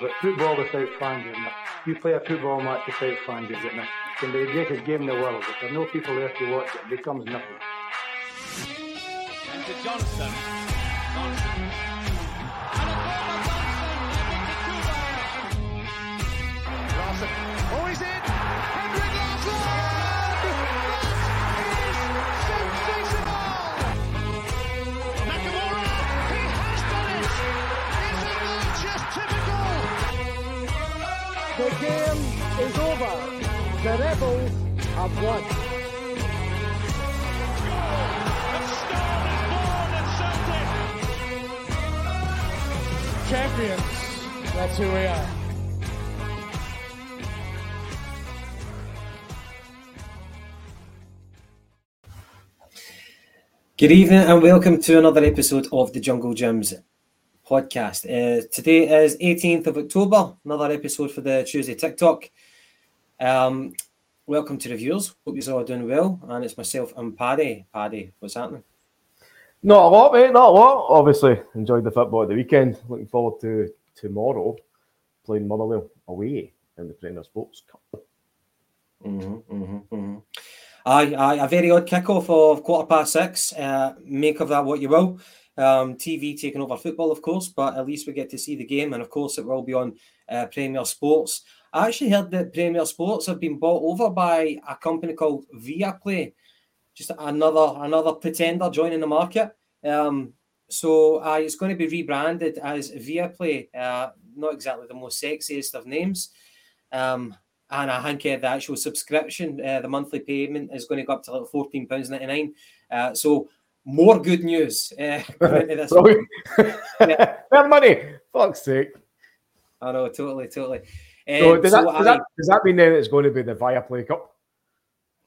But football without fans is not. You play a football match without fans, getting it. Can be the greatest game in the world. If there are no people there to watch it, it becomes nothing. And to. Johnson. Is over. The Rebels have won. A star is born at Celtic. Champions. That's who we are. Good evening and welcome to another episode of the Jungle Jims podcast. Uh, today is 18th of October, another episode for the Tuesday 'Tic Talk. Um, welcome to the viewers. Hope you're all doing well. And it's myself and Paddy. Paddy, what's happening? Not a lot, mate. Not a lot. Obviously, enjoyed the football at the weekend. Looking forward to tomorrow playing Motherwell away in the Premier Sports Cup. Mm-hmm, mm-hmm, mm-hmm. Aye, aye, a very odd kickoff of quarter past six. Uh, make of that what you will. Um, TV taking over football, of course, but at least we get to see the game, and of course, it will be on uh, Premier Sports. I actually heard that Premier Sports have been bought over by a company called Viaplay, just another another pretender joining the market. Um, so uh, it's going to be rebranded as Viaplay. Uh, not exactly the most sexiest of names. Um, and I think uh, the actual subscription, uh, the monthly payment is going to go up to like fourteen pounds ninety nine. Uh, so more good news. Uh, this. Yeah. Their money. Fuck's sake. I know, totally, totally. So, Um, does, so that, does, I- that, does that mean then it's going to be the Viaplay Cup?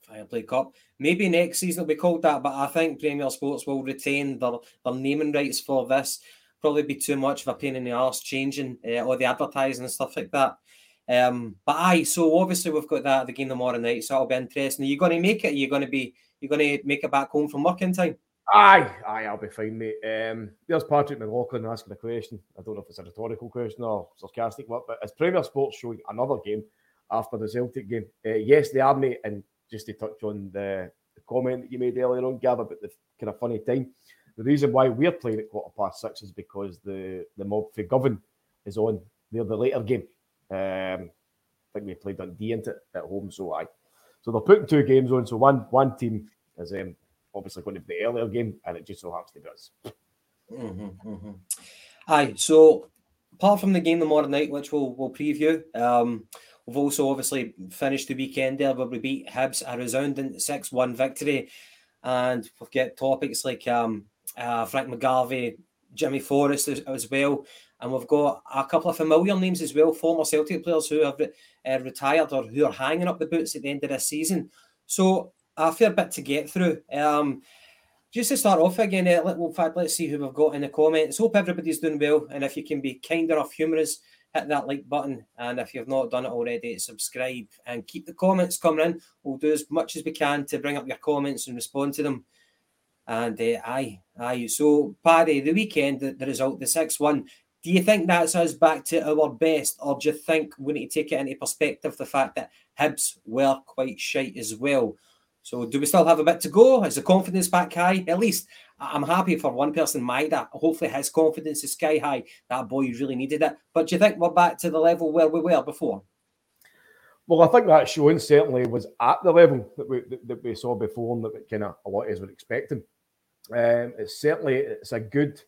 Fireplay Cup. Maybe next season it'll be called that, but I think Premier Sports will retain their, their naming rights for this. Probably be too much of a pain in the arse changing uh, all the advertising and stuff like that. Um, but aye, so obviously we've got that the game tomorrow night, so that'll be interesting. Are you going to make it? Are you going to be? You're going to make it back home from work in time? Aye, aye, I'll be fine, mate. Um, there's Patrick McLaughlin asking a question. I don't know if it's a rhetorical question or sarcastic, what, but is Premier Sports showing another game after the Celtic game? Uh, yes, they are, mate. And just to touch on the, the comment that you made earlier on, Gav, about the kind of funny time. The reason why we're playing at quarter past six is because the the mob for Govan is on. They're the later game. Um, I think we played Dundee into at home, so I. So they're putting two games on. So one one team is um, obviously going to be the earlier game, and it just so happens to be us. Mm-hmm, mm-hmm. Aye, so apart from the game tomorrow night, which we'll, we'll preview, um, we've also obviously finished the weekend there where we beat Hibs a resounding 6 1 victory. And we've got topics like um, uh, Frank McGarvey, Jimmy Forrest as, as well. And we've got a couple of familiar names as well, former Celtic players who have uh, retired or who are hanging up the boots at the end of this season. So a fair bit to get through. Um, just to start off again, uh, let, well, fact, let's see who we've got in the comments. Hope everybody's doing well, and if you can be kind enough, humorous, hit that like button. And if you've not done it already, subscribe and keep the comments coming in. We'll do as much as we can to bring up your comments and respond to them. And uh, aye, aye. So, Paddy, the weekend, the, the result, the 6 1. Do you think that's us back to our best, or do you think we need to take it into perspective the fact that Hibs were quite shite as well? So, do we still have a bit to go? Is the confidence back high? At least I'm happy for one person, Maeda. Hopefully, his confidence is sky high. That boy really needed it. But do you think we're back to the level where we were before? Well, I think that showing certainly was at the level that we that, that we saw before, and that kind of a lot us were expecting. Um, it's certainly it's a good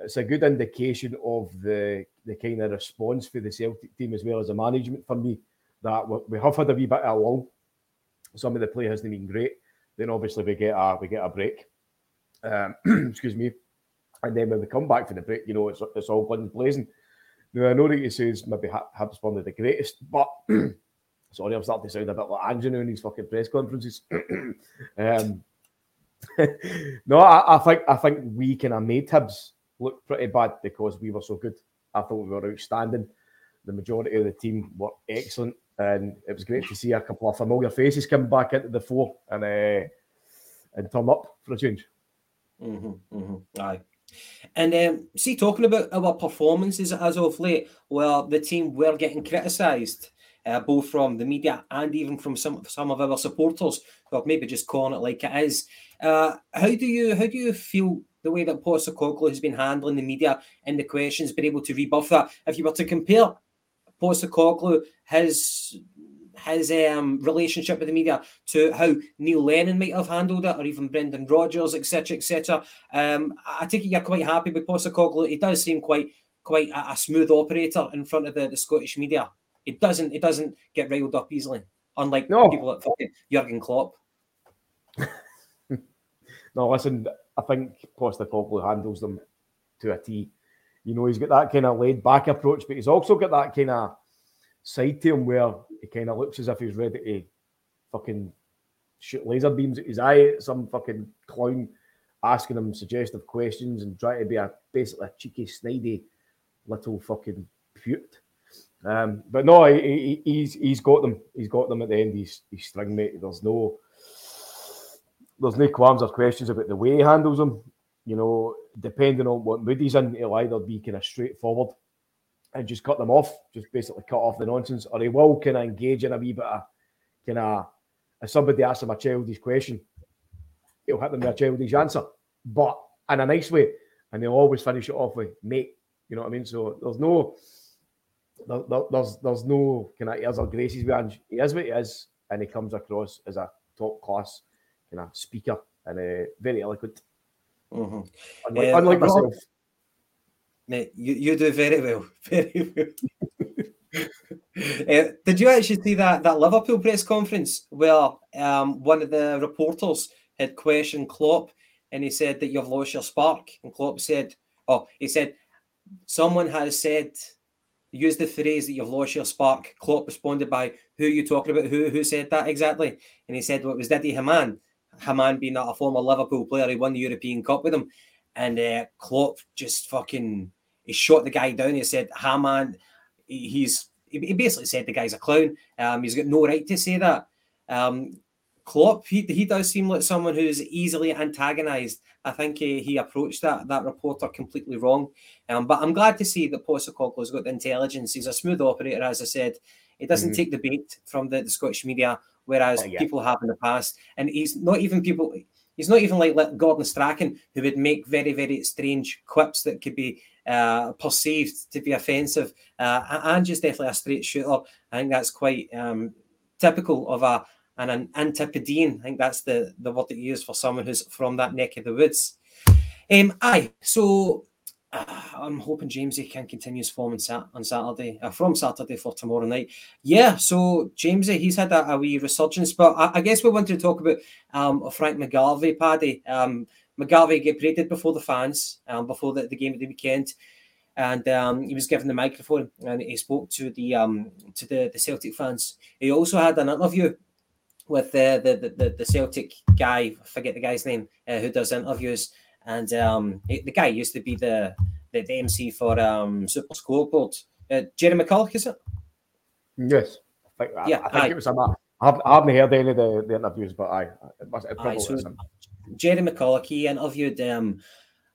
it's a good indication of the the kind of response for the Celtic team as well as the management for me that we have had a wee bit of a lull. Some of the play hasn't been great. Then obviously we get a we get a break. Um, excuse me. And then when we come back for the break, you know, it's it's all guns blazing. Now I know that you says maybe Ha- Hibs one of the greatest, but sorry, I'm starting to sound a bit like Andrew in these fucking press conferences. um, no, I, I think I think we kind of made Hibs look pretty bad because we were so good. I thought we were outstanding. The majority of the team were excellent, and it was great to see a couple of familiar faces come back into the fore and uh, and turn up for a change. Mm-hmm, mm-hmm. Aye. And um, see, talking about our performances as of late, well, the team were getting criticised, uh, both from the media and even from some some of our supporters, or maybe just calling it like it is. Uh, how do you how do you feel the way that Postecoglou has been handling the media and the questions, been able to rebuff that? If you were to compare Postecoglou, his his um, relationship with the media to how Neil Lennon might have handled it, or even Brendan Rodgers, etc., etc. Um, I think you're quite happy with Postecoglou. He does seem quite quite a, a smooth operator in front of the, the Scottish media. It doesn't it doesn't get riled up easily, unlike No. people like fucking Jurgen Klopp. No, listen, I think Postecoglou handles them to a T. You know, he's got that kind of laid back approach, but he's also got that kind of side to him where he kind of looks as if he's ready to fucking shoot laser beams at his eye at some fucking clown asking him suggestive questions and trying to be a basically a cheeky, snidey little fucking pute. Um, but no, he, he, he's he's got them. He's got them at the end. He's his string, mate. There's no there's no qualms or questions about the way he handles them. You know, depending on what mood he's in, he'll either be kind of straightforward and just cut them off, just basically cut off the nonsense, or he will kind of engage in a wee bit of kind of if somebody asks him a childish question, he'll hit them with a childish answer, but in a nice way, and he'll always finish it off with mate. You know what I mean? So there's no there, there- there's there's no kind of airs or graces. He is what he is, and he comes across as a top class kind of speaker and uh, very eloquent. Mhm. Unlike, unlike Rob- myself. Mate, you, you do very well, very well. Uh, did you actually see that that Liverpool press conference where um, one of the reporters had questioned Klopp and he said that you've lost your spark, and Klopp said, "Oh, he said someone has said." Use the phrase that you've lost your spark. Klopp responded by, "Who are you talking about? Who who said that exactly?" And he said, "Well, it was Didi Hamann. Hamann being that a former Liverpool player, he won the European Cup with him." And uh, Klopp just fucking he shot the guy down. He said, Hamann, he's he basically said the guy's a clown. Um, he's got no right to say that. Um, Klopp, he, he does seem like someone who's easily antagonised. I think he, he approached that that reporter completely wrong. Um, but I'm glad to see that Postecoglou's got the intelligence. He's a smooth operator, as I said. He doesn't Mhm. take the bait from the, the Scottish media, whereas Oh, yeah. people have in the past. And he's not even people. He's not even like, Gordon Strachan, who would make very, very strange quips that could be uh, perceived to be offensive. Uh, and just definitely a straight shooter. I think that's quite um, typical of a an, an antipodean. I think that's the, the word that you use for someone who's from that neck of the woods. Um, aye, so I'm hoping Jamesy can continue his form on, Sat- on Saturday, uh, from Saturday for tomorrow night. Yeah, so Jamesy, he's had a, a wee resurgence, but I, I guess we wanted to talk about um, Frank McGarvey, Paddy. Um, McGarvey get paraded before the fans, um, before the, the game of the weekend, and um, he was given the microphone and he spoke to the um, to the, the Celtic fans. He also had an interview with the the, the, the Celtic guy, I forget the guy's name, uh, who does interviews, and um, he- the guy used to be the the, the MC for um, Super Scoreboard. Uh, Gerry McCulloch, is it? Yes. I think, Yeah, I, think aye. it was him. I haven't, I haven't heard any of the, the interviews, but I it, must, it probably Aye, so was him. Gerry McCulloch, he interviewed um,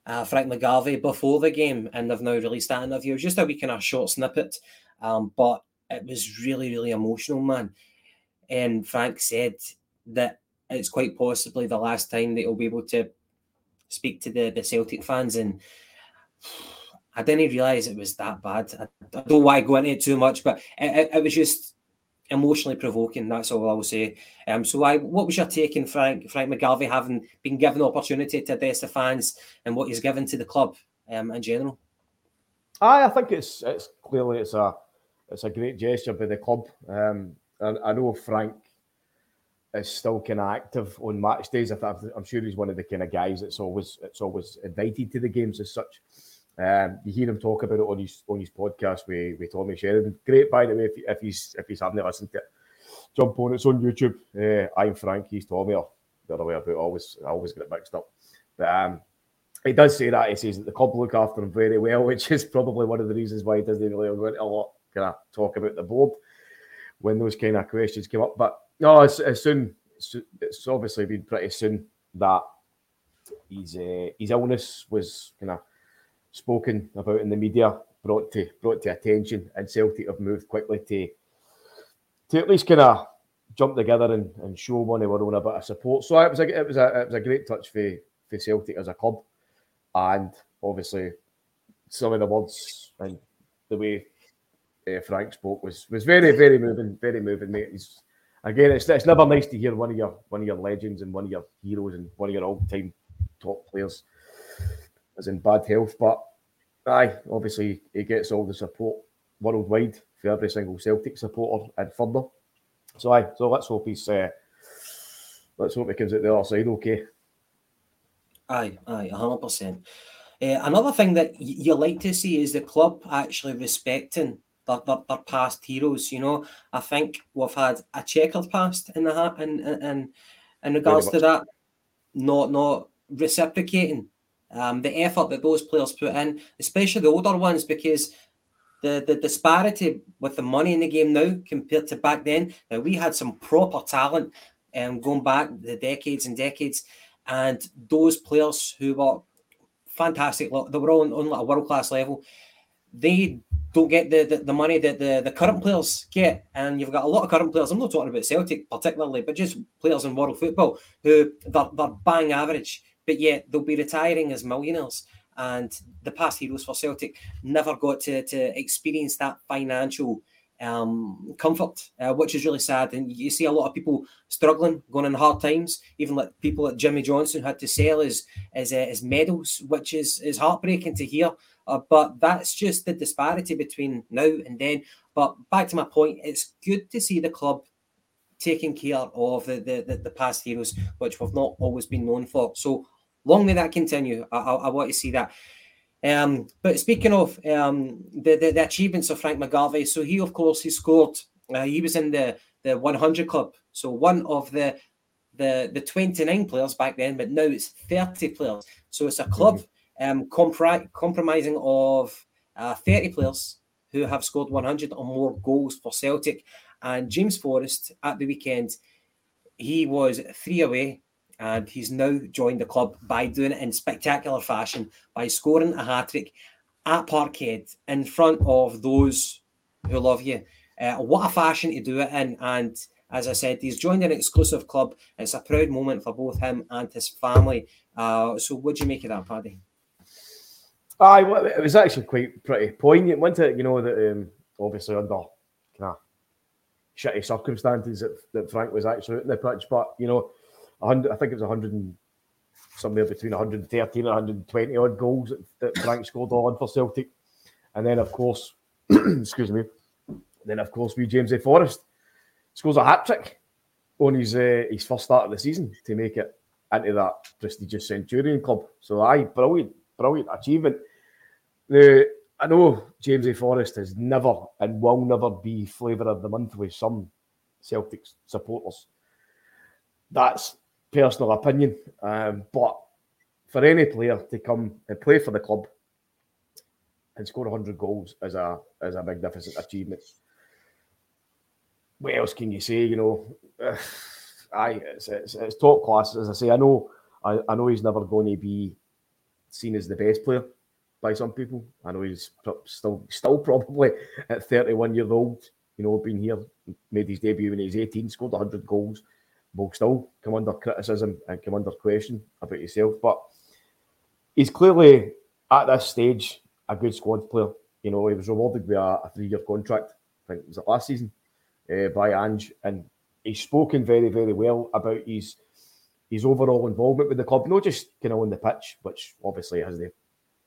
uh, Frank McGarvey before the game, and they've now released that interview. It was just a wee kind of short snippet, um, but it was really, really emotional, man. And Frank said that it's quite possibly the last time that he'll be able to speak to the, the Celtic fans. And I didn't realise it was that bad. I, I don't why I go into it too much, but it, it, it was just emotionally provoking. That's all I will say. Um, so, I, what was your take on Frank Frank McGarvey having been given the opportunity to address the fans and what he's given to the club um, in general? Aye, I think it's it's clearly it's a it's a great gesture by the club. Um, and I know Frank is still kind of active on match days. I I'm sure he's one of the kind of guys that's always it's always invited to the games as such. Um, you hear him talk about it on his on his podcast with, with Tommy Sheridan. Great, by the way, if, if he's if he's having listened to it, jump on. It's on YouTube. Uh, I'm Frank. He's Tommy. Or the other way about. Always I always get it mixed up. But um, he does say that. He says that the club look after him very well, which is probably one of the reasons why he doesn't really go into a lot kind of talk about the board when those kind of questions came up. But no, it's, soon. It's, it's obviously been pretty soon that his uh, his illness was kind of spoken about in the media, brought to brought to attention, and Celtic have moved quickly to to at least kind of jump together and, and show one of our own a bit of support. So it was a it was a it was a great touch for for Celtic as a club, and obviously some of the words and the way uh, Frank spoke was was very very moving, very moving, mate. He's, again, it's it's never nice to hear one of your one of your legends and one of your heroes and one of your all time top players is in bad health, but aye, obviously he gets all the support worldwide for every single Celtic supporter and further. So aye, so let's hope he's uh, let's hope he comes out the other side okay. Aye, aye, hundred percent. Uh, another thing that you like to see is the club actually respecting their, past heroes. You know, I think we've had a checkered past in the in in, in regards to that, not not reciprocating um, the effort that those players put in, especially the older ones, because the, the disparity with the money in the game now compared to back then. Now we had some proper talent um, going back the decades and decades, and those players who were fantastic, they were all on, on a world class level. They don't get the, the, the, money that the, the current players get. And you've got a lot of current players. I'm not talking about Celtic particularly, but just players in world football who they're, they're bang average, but yet they'll be retiring as millionaires and the past heroes for Celtic never got to, to experience that financial um, comfort, uh, which is really sad. And you see a lot of people struggling, going in hard times. Even like people like Jimmy Johnstone had to sell his his, uh, his medals, which is is heartbreaking to hear. Uh, but that's just the disparity between now and then. But back to my point, it's good to see the club taking care of the, the, the, the past heroes, which we've not always been known for. So long may that continue. I, I, I want to see that. Um, but speaking of um, the, the, the achievements of Frank McGarvey, so he of course he scored. Uh, he was in the the 100 club, so one of the the the 29 players back then, but now it's 30 players. So it's a club um, compri- compromising of uh, 30 players who have scored 100 or more goals for Celtic. And James Forrest at the weekend, he was three away and he's now joined the club by doing it in spectacular fashion by scoring a hat trick at Parkhead in front of those who love you. Uh, what a fashion to do it in, and as I said, he's joined an exclusive club. It's a proud moment for both him and his family. Uh, so, what do you make of that, Paddy? Aye, it was actually quite pretty poignant, wasn't it? You know that um, obviously under kind of shitty circumstances that, that Frank was actually out in the pitch, but you know 100, I think it was 100 and somewhere between 113 and 120 odd goals that, that Frank scored on for Celtic. And then, of course, excuse me, then of course, we James A. Forrest scores a hat trick on his uh, his first start of the season to make it into that prestigious Centurion club. So, aye, brilliant, brilliant achievement. The I know James A. Forrest has never and will never be flavour of the month with some Celtic supporters. That's personal opinion. Um, but for any player to come and play for the club and score 100 goals is a is a magnificent achievement. What else can you say? You know, uh, aye, it's, it's, it's, top class. As I say, I know I, I know he's never going to be seen as the best player by some people. I know he's still still probably at 31 years old. You know, been here, made his debut when he was 18, scored 100 goals will still come under criticism and come under question about yourself. But he's clearly at this stage a good squad player. You know, he was rewarded with a, a three-year contract. I think it was it last season uh, by Ange, and he's spoken very, very well about his his overall involvement with the club, not just kind of on the pitch, which obviously has they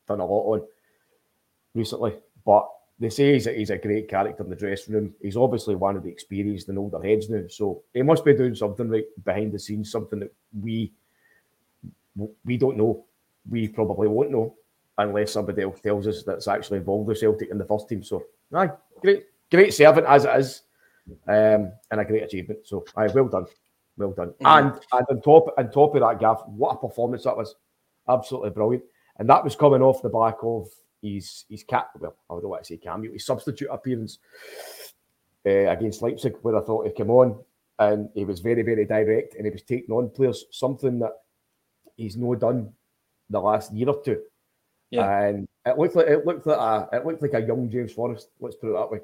done a lot on recently, but they say he's a, he's a great character in the dressing room. He's obviously one of the experienced and older heads now, so he must be doing something right behind the scenes, something that we we don't know. We probably won't know unless somebody else tells us that's actually involved with Celtic in the first team. So, aye, great, great servant as it is, um, and a great achievement. So, aye, well done, well done. Mm-hmm. And and on top on top of that, Gav, what a performance that was! Absolutely brilliant, and that was coming off the back of his his cap well, I don't want to say cameo, his substitute appearance uh, against Leipzig, where I thought he came on and he was very, very direct and he was taking on players, something that he's no done the last year or two. Yeah. And It looked like it looked like a it looked like a young James Forrest. Let's put it that way.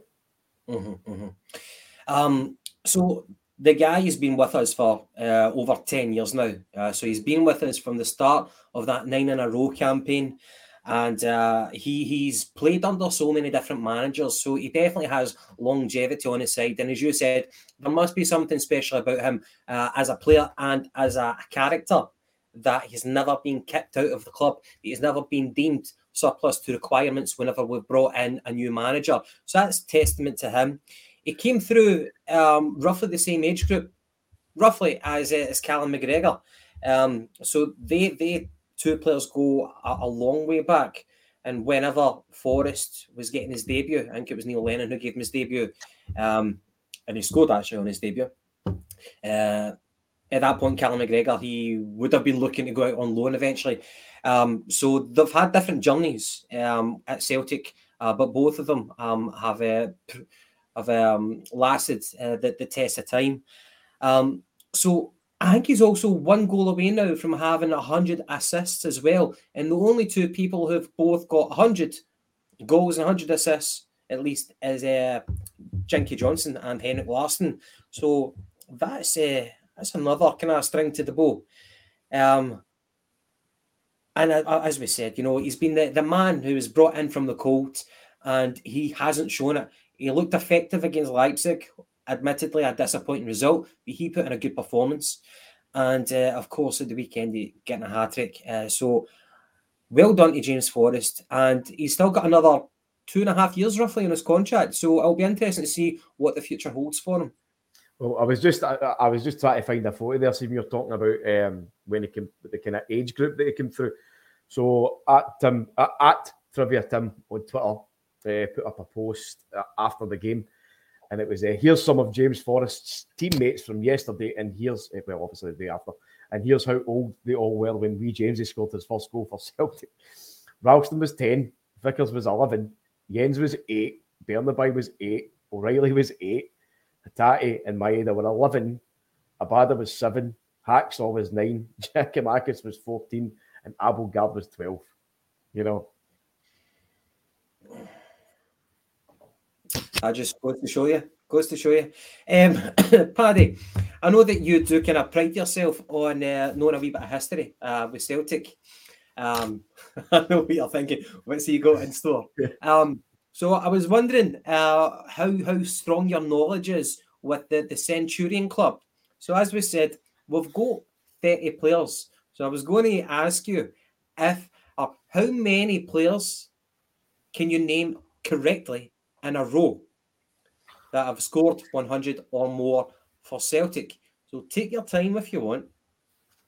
Mm-hmm, mm-hmm. Um, so the guy has been with us for uh, over 10 years now. Uh, so he's been with us from the start of that nine in a row campaign. And uh, he he's played under so many different managers. So he definitely has longevity on his side. And as you said, there must be something special about him uh, as a player and as a character that he's never been kicked out of the club. He's never been deemed surplus to requirements whenever we've brought in a new manager. So that's testament to him. He came through um, roughly the same age group, roughly as, uh, as Callum McGregor. Um, so they they two players go a, a, long way back. And whenever Forrest was getting his debut, I think it was Neil Lennon who gave him his debut, um, and he scored actually on his debut. Uh, at that point, Callum McGregor, he would have been looking to go out on loan eventually. Um, so they've had different journeys um, at Celtic, uh, but both of them um, have uh, have um, lasted uh, the, the test of time. Um, so I think he's also one goal away now from having 100 assists as well. And the only two people who've both got 100 goals and 100 assists, at least, is uh, Jinky Johnstone and Henrik Larsson. So that's uh, that's another kind of string to the bow. Um, and uh, as we said, you know, he's been the, the man who was brought in from the cold and he hasn't shown it. He looked effective against Leipzig, admittedly a disappointing result, but he put in a good performance. And uh, of course, at the weekend, he getting a hat trick. Uh, so well done to James Forrest. And he's still got another two and a half years roughly in his contract. So it'll be interesting to see what the future holds for him. Well, I was just I, I, was just trying to find a photo there. See, you're talking about um, when he came, the kind of age group that he came through. So at Tim at, at Trivia Tim on Twitter, uh, put up a post uh, after the game, and it was uh, here's some of James Forrest's teammates from yesterday, and here's uh, well obviously the day after, and here's how old they all were when Wee James scored his first goal for Celtic. Ralston was ten, Vickers was eleven, Jenz was eight, Bernabei was eight, O'Riley was eight. Hatate and Maeda were 11. Abada was 7. Hacksaw was 9. Giakoumakis was 14. And Abildgaard was 12. You know. I just goes to show you. Goes to show you. Um, Paddy, I know that you do kind of pride yourself on uh, knowing a wee bit of history uh, with Celtic. Um, I know what you're thinking. What's he got in store? Um, so I was wondering uh, how how strong your knowledge is with the, the Centurion Club. So as we said, we've got 30 players. So I was going to ask you if uh, how many players can you name correctly in a row that have scored 100 or more for Celtic? So take your time if you want.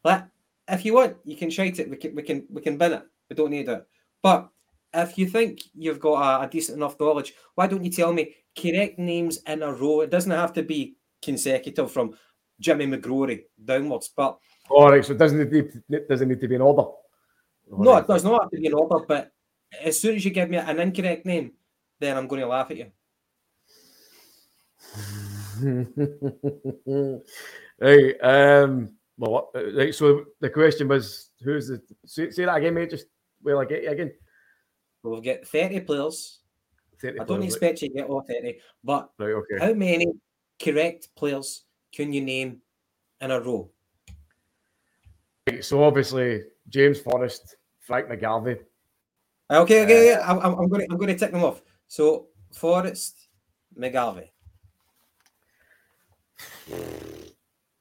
But if you want, you can shout it. We can we can we can bin it. We don't need it. But if you think you've got a, a, decent enough knowledge, why don't you tell me correct names in a row? It doesn't have to be consecutive from Jimmy McGrory downwards, but all right, so it doesn't need it doesn't need to be in order. All no, right. it does not have to be in order. But as soon as you give me an incorrect name, then I'm going to laugh at you. right. Um. Well, right. So the question was, who's the? Say, say that again, mate. Just will I get you again? We'll get 30 players. 30 I don't players, expect right. you to get all 30, but right, okay. how many correct players can you name in a row? So obviously James Forrest, Frank McGarvey. Okay, okay, uh, I'm, I'm, going to I'm going to tick them off. So Forrest, McGarvey,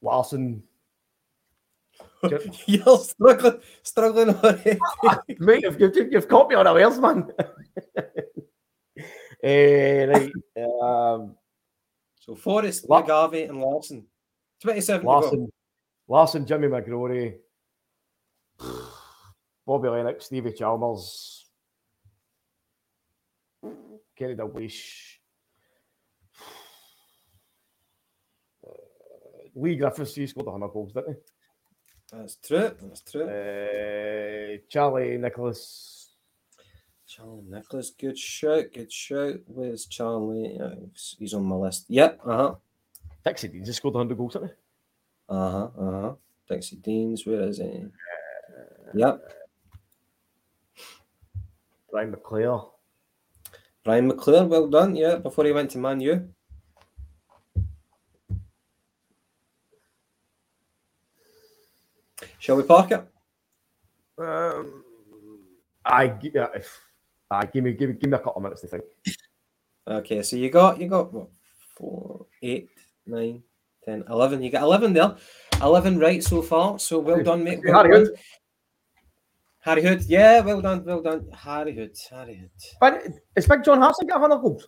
Larsson, You're struggling, struggling already. Mate, you've, you've, you've caught me on unawares, man. uh, right. Um, so Forrest, La- McGarvey, and Larsson. 27 Larsson, Larsson, Jimmy McGrory, Bobby Lennox, Stevie Chalmers, Kenny Dalglish, uh, Leigh Griffiths, he scored 100 goals, didn't he? That's true. That's true. Uh, Charlie Nicholas. Charlie Nicholas, good shout, good shout. Where's Charlie? he's on my list. Yep. Uh huh. Dixie Deans just scored 100 goals, didn't he? Uh huh. Uh huh. Dixie Deans, where is he? Uh, yep. Brian McClair. Brian McClair, well done. Yeah, before he went to Man U. Shall we park it? Um, I yeah, I give me give me give me a couple of minutes to think. Okay, so you got you got what four, eight, nine, ten, eleven. You got eleven there. Eleven right so far. So well done, mate. Well done. Harry Hood. Yeah, well done, well done. Harry Hood. Harry Hood. But is Big John Hartson got 100 goals?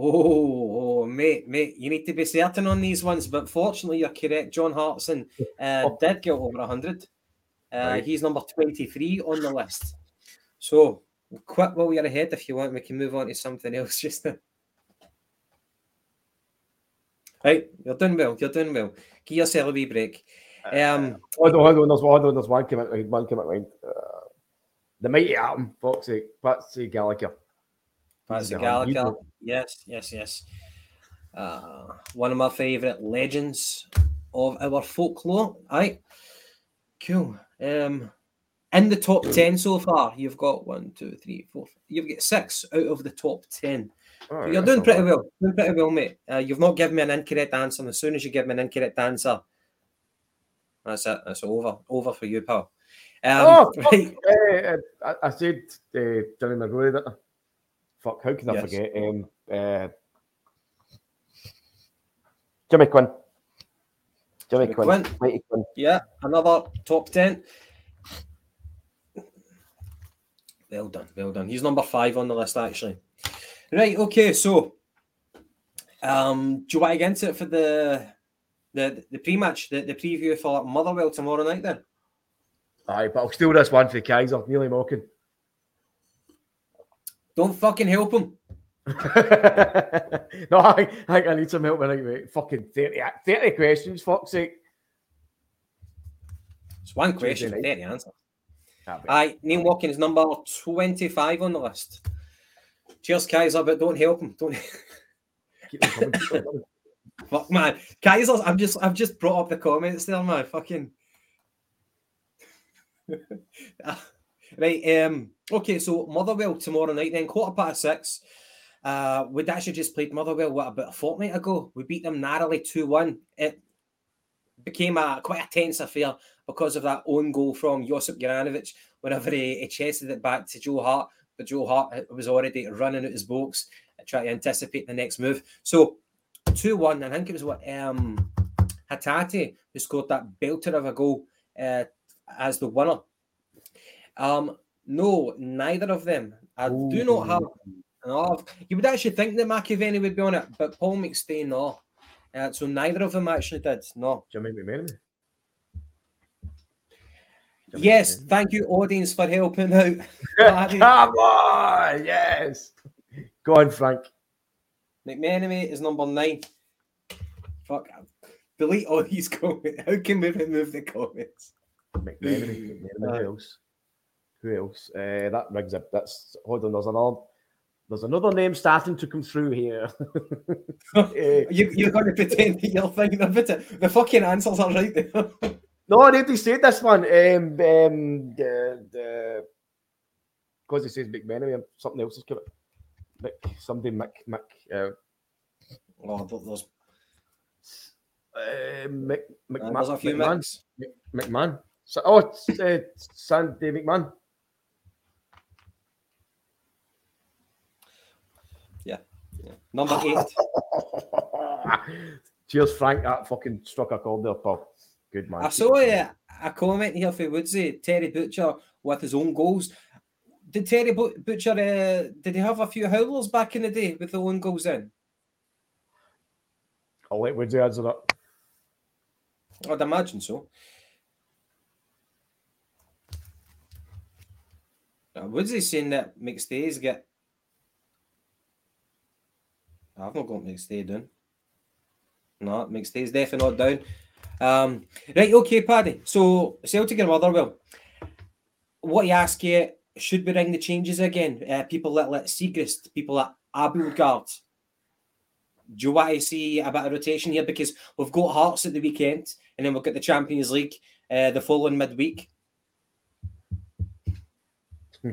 Oh, oh, mate, mate, you need to be certain on these ones. But fortunately, you're correct. John Hartson uh, did get over 100. Uh, Right. He's number 23 on the list. So, quit while you're ahead if you want. We can move on to something else just now. Right, you're doing well. You're doing well. Give yourself a wee break. Um, Hold on, hold on, there's one, hold on, there's one came out, one came out mind. Uh, the mighty Atom, sake, Patsy Gallagher. Patsy Gallagher. Yes, yes, yes. Uh, one of my favourite legends of our folklore. Aye. Cool. Um, in the top 10 so far, you've got one, two, three, four. You've got six out of the top 10. Oh, You're doing pretty well. Doing pretty well, mate. Uh, you've not given me an incorrect answer. And as soon as you give me an incorrect answer, that's it. That's over. Over for you, pal. Um, Oh, right. Eh, I, I said uh, Johnny McGrory, didn't Fuck, how can I Yes. forget? Um, uh, Jimmy Quinn. Jimmy, Jimmy Quinn. Quinn. Quinn. Yeah, another top 10. Well done, well done. He's number five on the list, actually. Right, okay, so um, do you want to get into it for the the, the pre-match, the, the preview for Motherwell tomorrow night then? Aye, but I'll steal this one for Kaiser, nearly mocking. Don't fucking help him. no, I, I think I need some help it, mate. Fucking 30, 30 questions, fuck's sake. It's one question, night. 30 answers. Ah, Aye, Neil Watkins, number 25 on the list. Cheers, Kaiser, but don't help him. Don't Fuck man, Kaiser's. I'm just. I've just brought up the comments there, man. Fucking. right. Um. Okay. So Motherwell tomorrow night, then quarter past six. Uh, we'd actually just played Motherwell what about a fortnight ago. We beat them narrowly two one. It became a quite a tense affair because of that own goal from Josip Juranovic. Whenever he, he chested it back to Joe Hart, but Joe Hart was already running out his box, trying to anticipate the next move. So 2 1. I think it was what um Hatate who scored that belter of a goal uh, as the winner. Um, no, neither of them. I do not have. You would actually think that Machiavelli would be on it, but Paul McStay, no. Uh, so neither of them actually did. No. Jimmy McMenemy. Jimmy Yes, McMenemy. thank you, audience, for helping out. Come on, yes. Go on, Frank. McMenemy is number nine. Fuck. Delete all these comments. How can we remove the comments? McMenemy. McMenemy. Aye. Who else? Who else? Uh, that rigs a. That's hold on. There's another. There's another name starting to come through here. Eh, You, you're going to pretend that you're thinking of it. The fucking answers are right there. no, I already said this one. Um, um, the the because it says McMenemy, something else is come. Mick, somebody Mick Mick. Uh, oh, there's, uh, Mick, uh, McMahon, there's a few McMahon. mix. McMahon. So, oh, it's uh, Sandy McMahon. Yeah number eight. Cheers, Frank. That fucking struck a chord there, pal. Good man. I saw uh, a comment here for Woodsy, Terry Butcher with his own goals. Did Terry Butcher, uh, did he have a few howlers back in the day with the own goals in? I'll let Woodsy answer that. I'd imagine so. Uh, Woodsy's saying that McStay's get. I've not got McStay down. No, McStay's definitely not down. Um, right, okay, Paddy. So Celtic and Motherwell. What you ask you, should we ring the changes again? Uh, people that let Siegrist, people like Abildgaard. Do you want to see a bit of rotation here? Because we've got Hearts at the weekend, and then we've got the Champions League uh, the following midweek. Do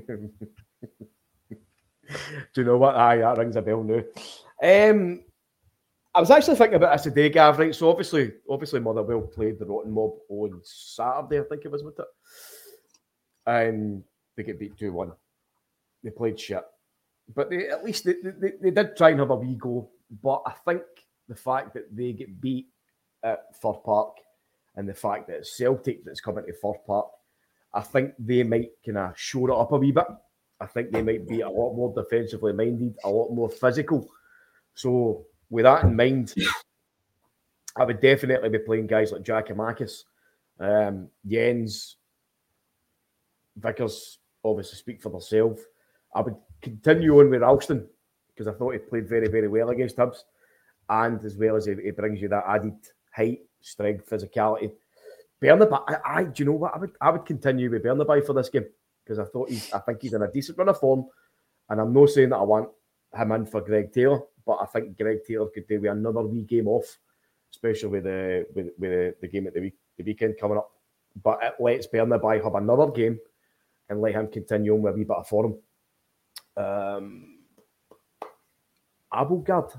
you know what? Aye, that rings a bell now. Um, I was actually thinking about this today, Gav. Right, so obviously, obviously, Motherwell played the Rotten Mob on Saturday, I think it was, with it, and they get beat two one. They played shit, but they at least they, they, they did try and have a wee go. But I think the fact that they get beat at Fir Park and the fact that it's Celtic that's coming to Fir Park, I think they might kind of shore it up a wee bit. I think they might be a lot more defensively minded, a lot more physical. So, with that in mind, I would definitely be playing guys like Giakoumakis, um, Jenz, Vickers, obviously speak for themselves. I would continue on with Ralston because I thought he played very, very well against Hibs. And as well as he, he brings you that added height, strength, physicality. Bernabei, I, I, do you know what? I would, I would continue with Bernabei for this game because I thought he's, I think he's in a decent run of form. And I'm not saying that I want him in for Greg Taylor, but I think Greg Taylor could do with another wee game off, especially with the with, with the game at the week the weekend coming up. But it lets Bernabei have another game and let him continue on with a wee bit of form. Um, Abildgaard.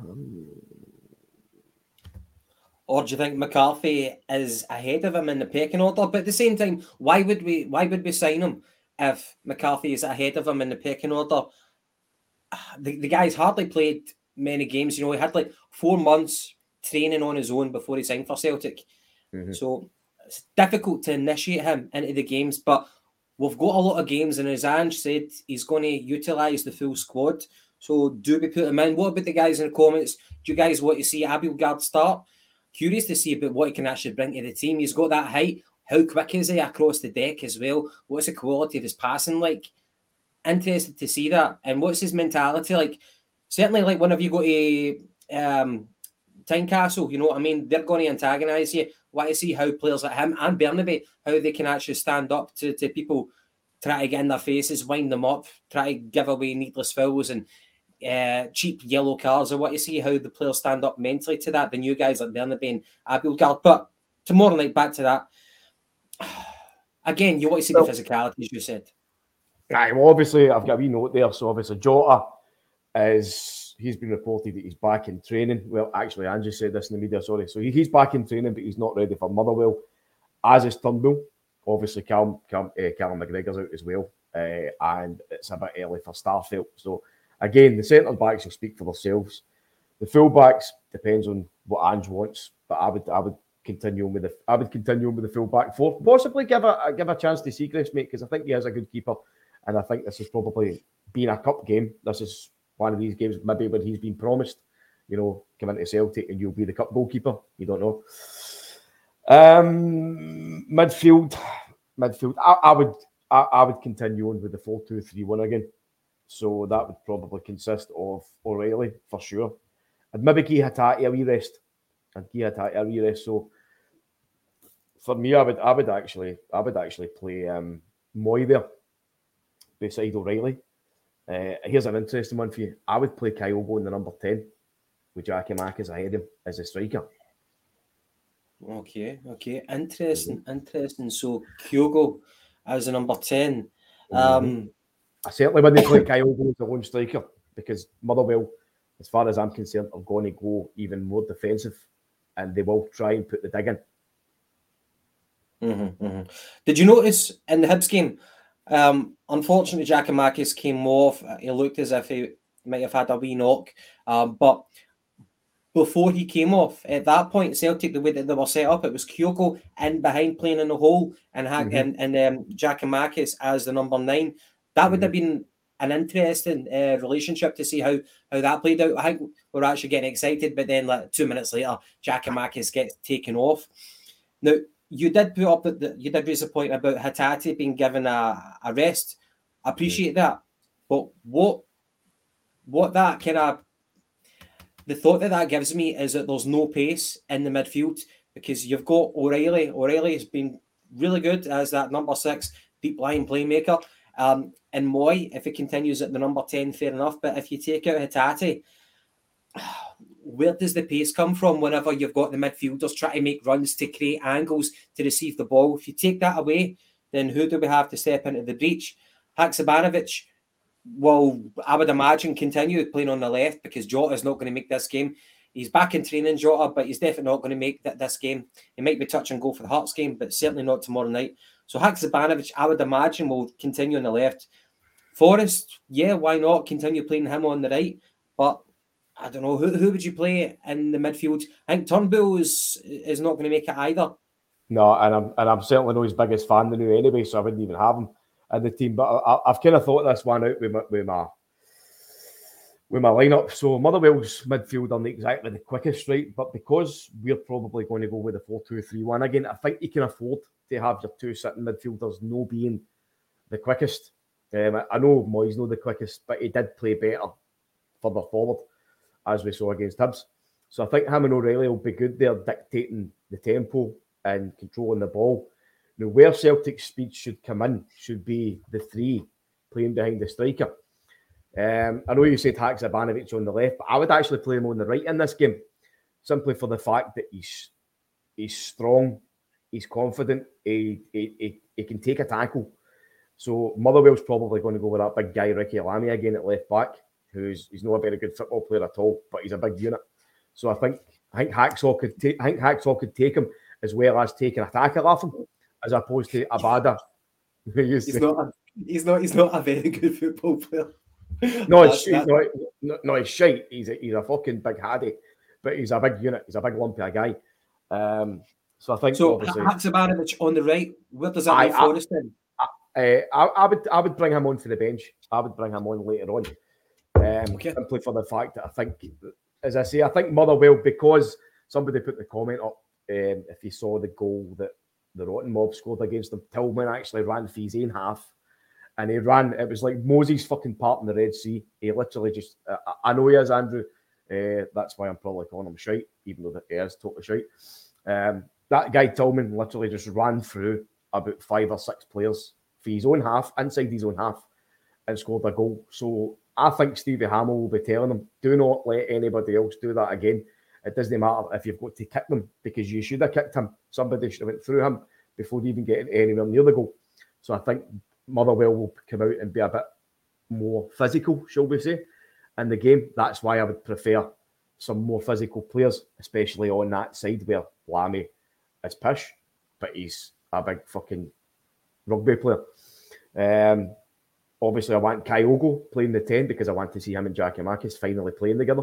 Or do you think McCarthy is ahead of him in the pecking order? But at the same time, why would we why would we sign him if McCarthy is ahead of him in the pecking order? The, the guy's hardly played many games. You know, he had like four months training on his own before he signed for Celtic. Mm-hmm. So it's difficult to initiate him into the games. But we've got a lot of games, and as Ange said, he's going to utilise the full squad. So do we put him in? What about the guys in the comments? Do you guys want to see Abildgaard start? Curious to see about what he can actually bring to the team. He's got that height. How quick is he across the deck as well? What's the quality of his passing like? Interested to see that. And what's his mentality like? Certainly, like whenever you go to um, Tynecastle, you know what I mean? They're going to antagonise you. Want to see how players like him and Bernabei, how they can actually stand up to, to people, try to get in their faces, wind them up, try to give away needless fouls and uh, cheap yellow cards. I want to see how the players stand up mentally to that. The new guys like Bernabei and Abildgaard. But tomorrow night, back to that. Again, you want to see well, the physicality, as you said. Right, well, obviously, I've got a wee note there. So, obviously, Jota is he's been reported that he's back in training. Well, actually, Andrew said this in the media. Sorry, so he's back in training, but he's not ready for Motherwell. As is Turnbull. Obviously, Callum, Callum, uh, Callum McGregor's out as well, uh, and it's a bit early for Starfelt. So, again, the centre backs will speak for themselves. The full backs depends on what Ange wants, but I would I would continue on with the I would continue on with the full back four. Possibly give a give a chance to Siegrist, mate, because I think he is a good keeper, and I think this is probably being a cup game. This is one of these games, maybe when he's been promised, you know, come into Celtic and you'll be the cup goalkeeper. You don't know. Um, midfield, midfield. I, I would, I, I, would continue on with the four-two-three-one again. So that would probably consist of O'Riley for sure, and maybe give Hatate a wee rest, and give Hatate a wee rest. So for me, I would, I would actually, I would actually play um, Mooy there beside O'Riley uh, here's an interesting one for you. I would play Kyogo in the number 10 with Giakoumakis ahead of him as a striker. Okay, okay. Interesting, mm-hmm. interesting. So Kyogo as a number 10. Mm-hmm. Um, I certainly wouldn't play Kyogo as a lone striker because Motherwell, as far as I'm concerned, are going to go even more defensive and they will try and put the dig in. Mm-hmm, mm-hmm. Did you notice in the Hibs game, um, unfortunately, Giakoumakis came off. He looked as if he might have had a wee knock. Um, but before he came off, at that point, Celtic, the way that they were set up, it was Kyogo in behind playing in the hole and mm-hmm. and, and um, as the number nine. That would have mm-hmm. been an interesting uh, relationship to see how how that played out. I think we're actually getting excited, but then like two minutes later, Giakoumakis gets taken off. Now, you did put up that you did raise a point about Hatate being given a, a rest. I appreciate that, but what what that kind of the thought that that gives me is that there's no pace in the midfield because you've got O'Riley. O'Riley has been really good as that number six deep line playmaker. Um, and Mooy, if it continues at the number 10, fair enough. But if you take out Hatate, where does the pace come from whenever you've got the midfielders trying to make runs to create angles to receive the ball? If you take that away, then who do we have to step into the breach? Haksabanovic, will, I would imagine, continue playing on the left because Jota is not going to make this game. He's back in training, Jota, but he's definitely not going to make that this game. He might be touch and go for the Hearts game, but certainly not tomorrow night. So Haksabanovic, I would imagine, will continue on the left. Forrest, yeah, why not continue playing him on the right? But I don't know who, who would you play in the midfield. I think Turnbull is is not going to make it either. No, and I'm and I'm certainly not his biggest fan the new anyway, so I wouldn't even have him in the team. But I, have kind of thought this one out with my, with my with my lineup. So Motherwell's midfield aren't exactly the quickest, right? But because we're probably going to go with the 4 2 3 1 again, I think you can afford to have your two sitting midfielders no being the quickest. Um, I know Mooy's not the quickest, but he did play better further forward, as we saw against Hibs. So I think him and O'Riley will be good there, dictating the tempo and controlling the ball. Now, where Celtic's speed should come in should be the three playing behind the striker. Um, I know you said Haksabanovic on the left, but I would actually play him on the right in this game, simply for the fact that he's he's strong, he's confident, he, he, he, he can take a tackle. So Motherwell's probably going to go with that big guy, Ricki Lamie, again at left back, who's he's not a very good football player at all, but he's a big unit. So I think I think Hacksaw could take I think Hacksaw could take him as well as taking a tackle off him, as opposed to Abada. he's not a, he's not he's not a very good football player. No, it's, he's not, no, no, he's shite. He's a, he's a fucking big haddy, but he's a big unit. He's a big lumpy guy. Um, so I think so. Haksabanovic on the right. Where does that I, leave Forrest in? Uh, I, I, would I would bring him on for the bench. I would bring him on later on, um, okay. simply for the fact that I think, as I say, I think Motherwell because somebody put the comment up. Um, if you saw the goal that the Rotten Mob scored against them, Tillman actually ran for his own half and he ran. It was like Moses fucking part in the Red Sea. He literally just. Uh, I know he is Andrew. Uh, that's why I'm probably calling him shite, even though he is totally shite. Um, that guy Tillman literally just ran through about five or six players for his own half, inside his own half, and scored a goal. So I think Stevie Hammell will be telling him, do not let anybody else do that again. It doesn't matter if you've got to kick them because you should have kicked him. Somebody should have went through him before even getting anywhere near the goal. So I think Motherwell will come out and be a bit more physical, shall we say, in the game. That's why I would prefer some more physical players, especially on that side where Lamie is pish, but he's a big fucking rugby player. Um, obviously, I want Kyogo playing the 10 because I want to see him and Giakoumakis finally playing together.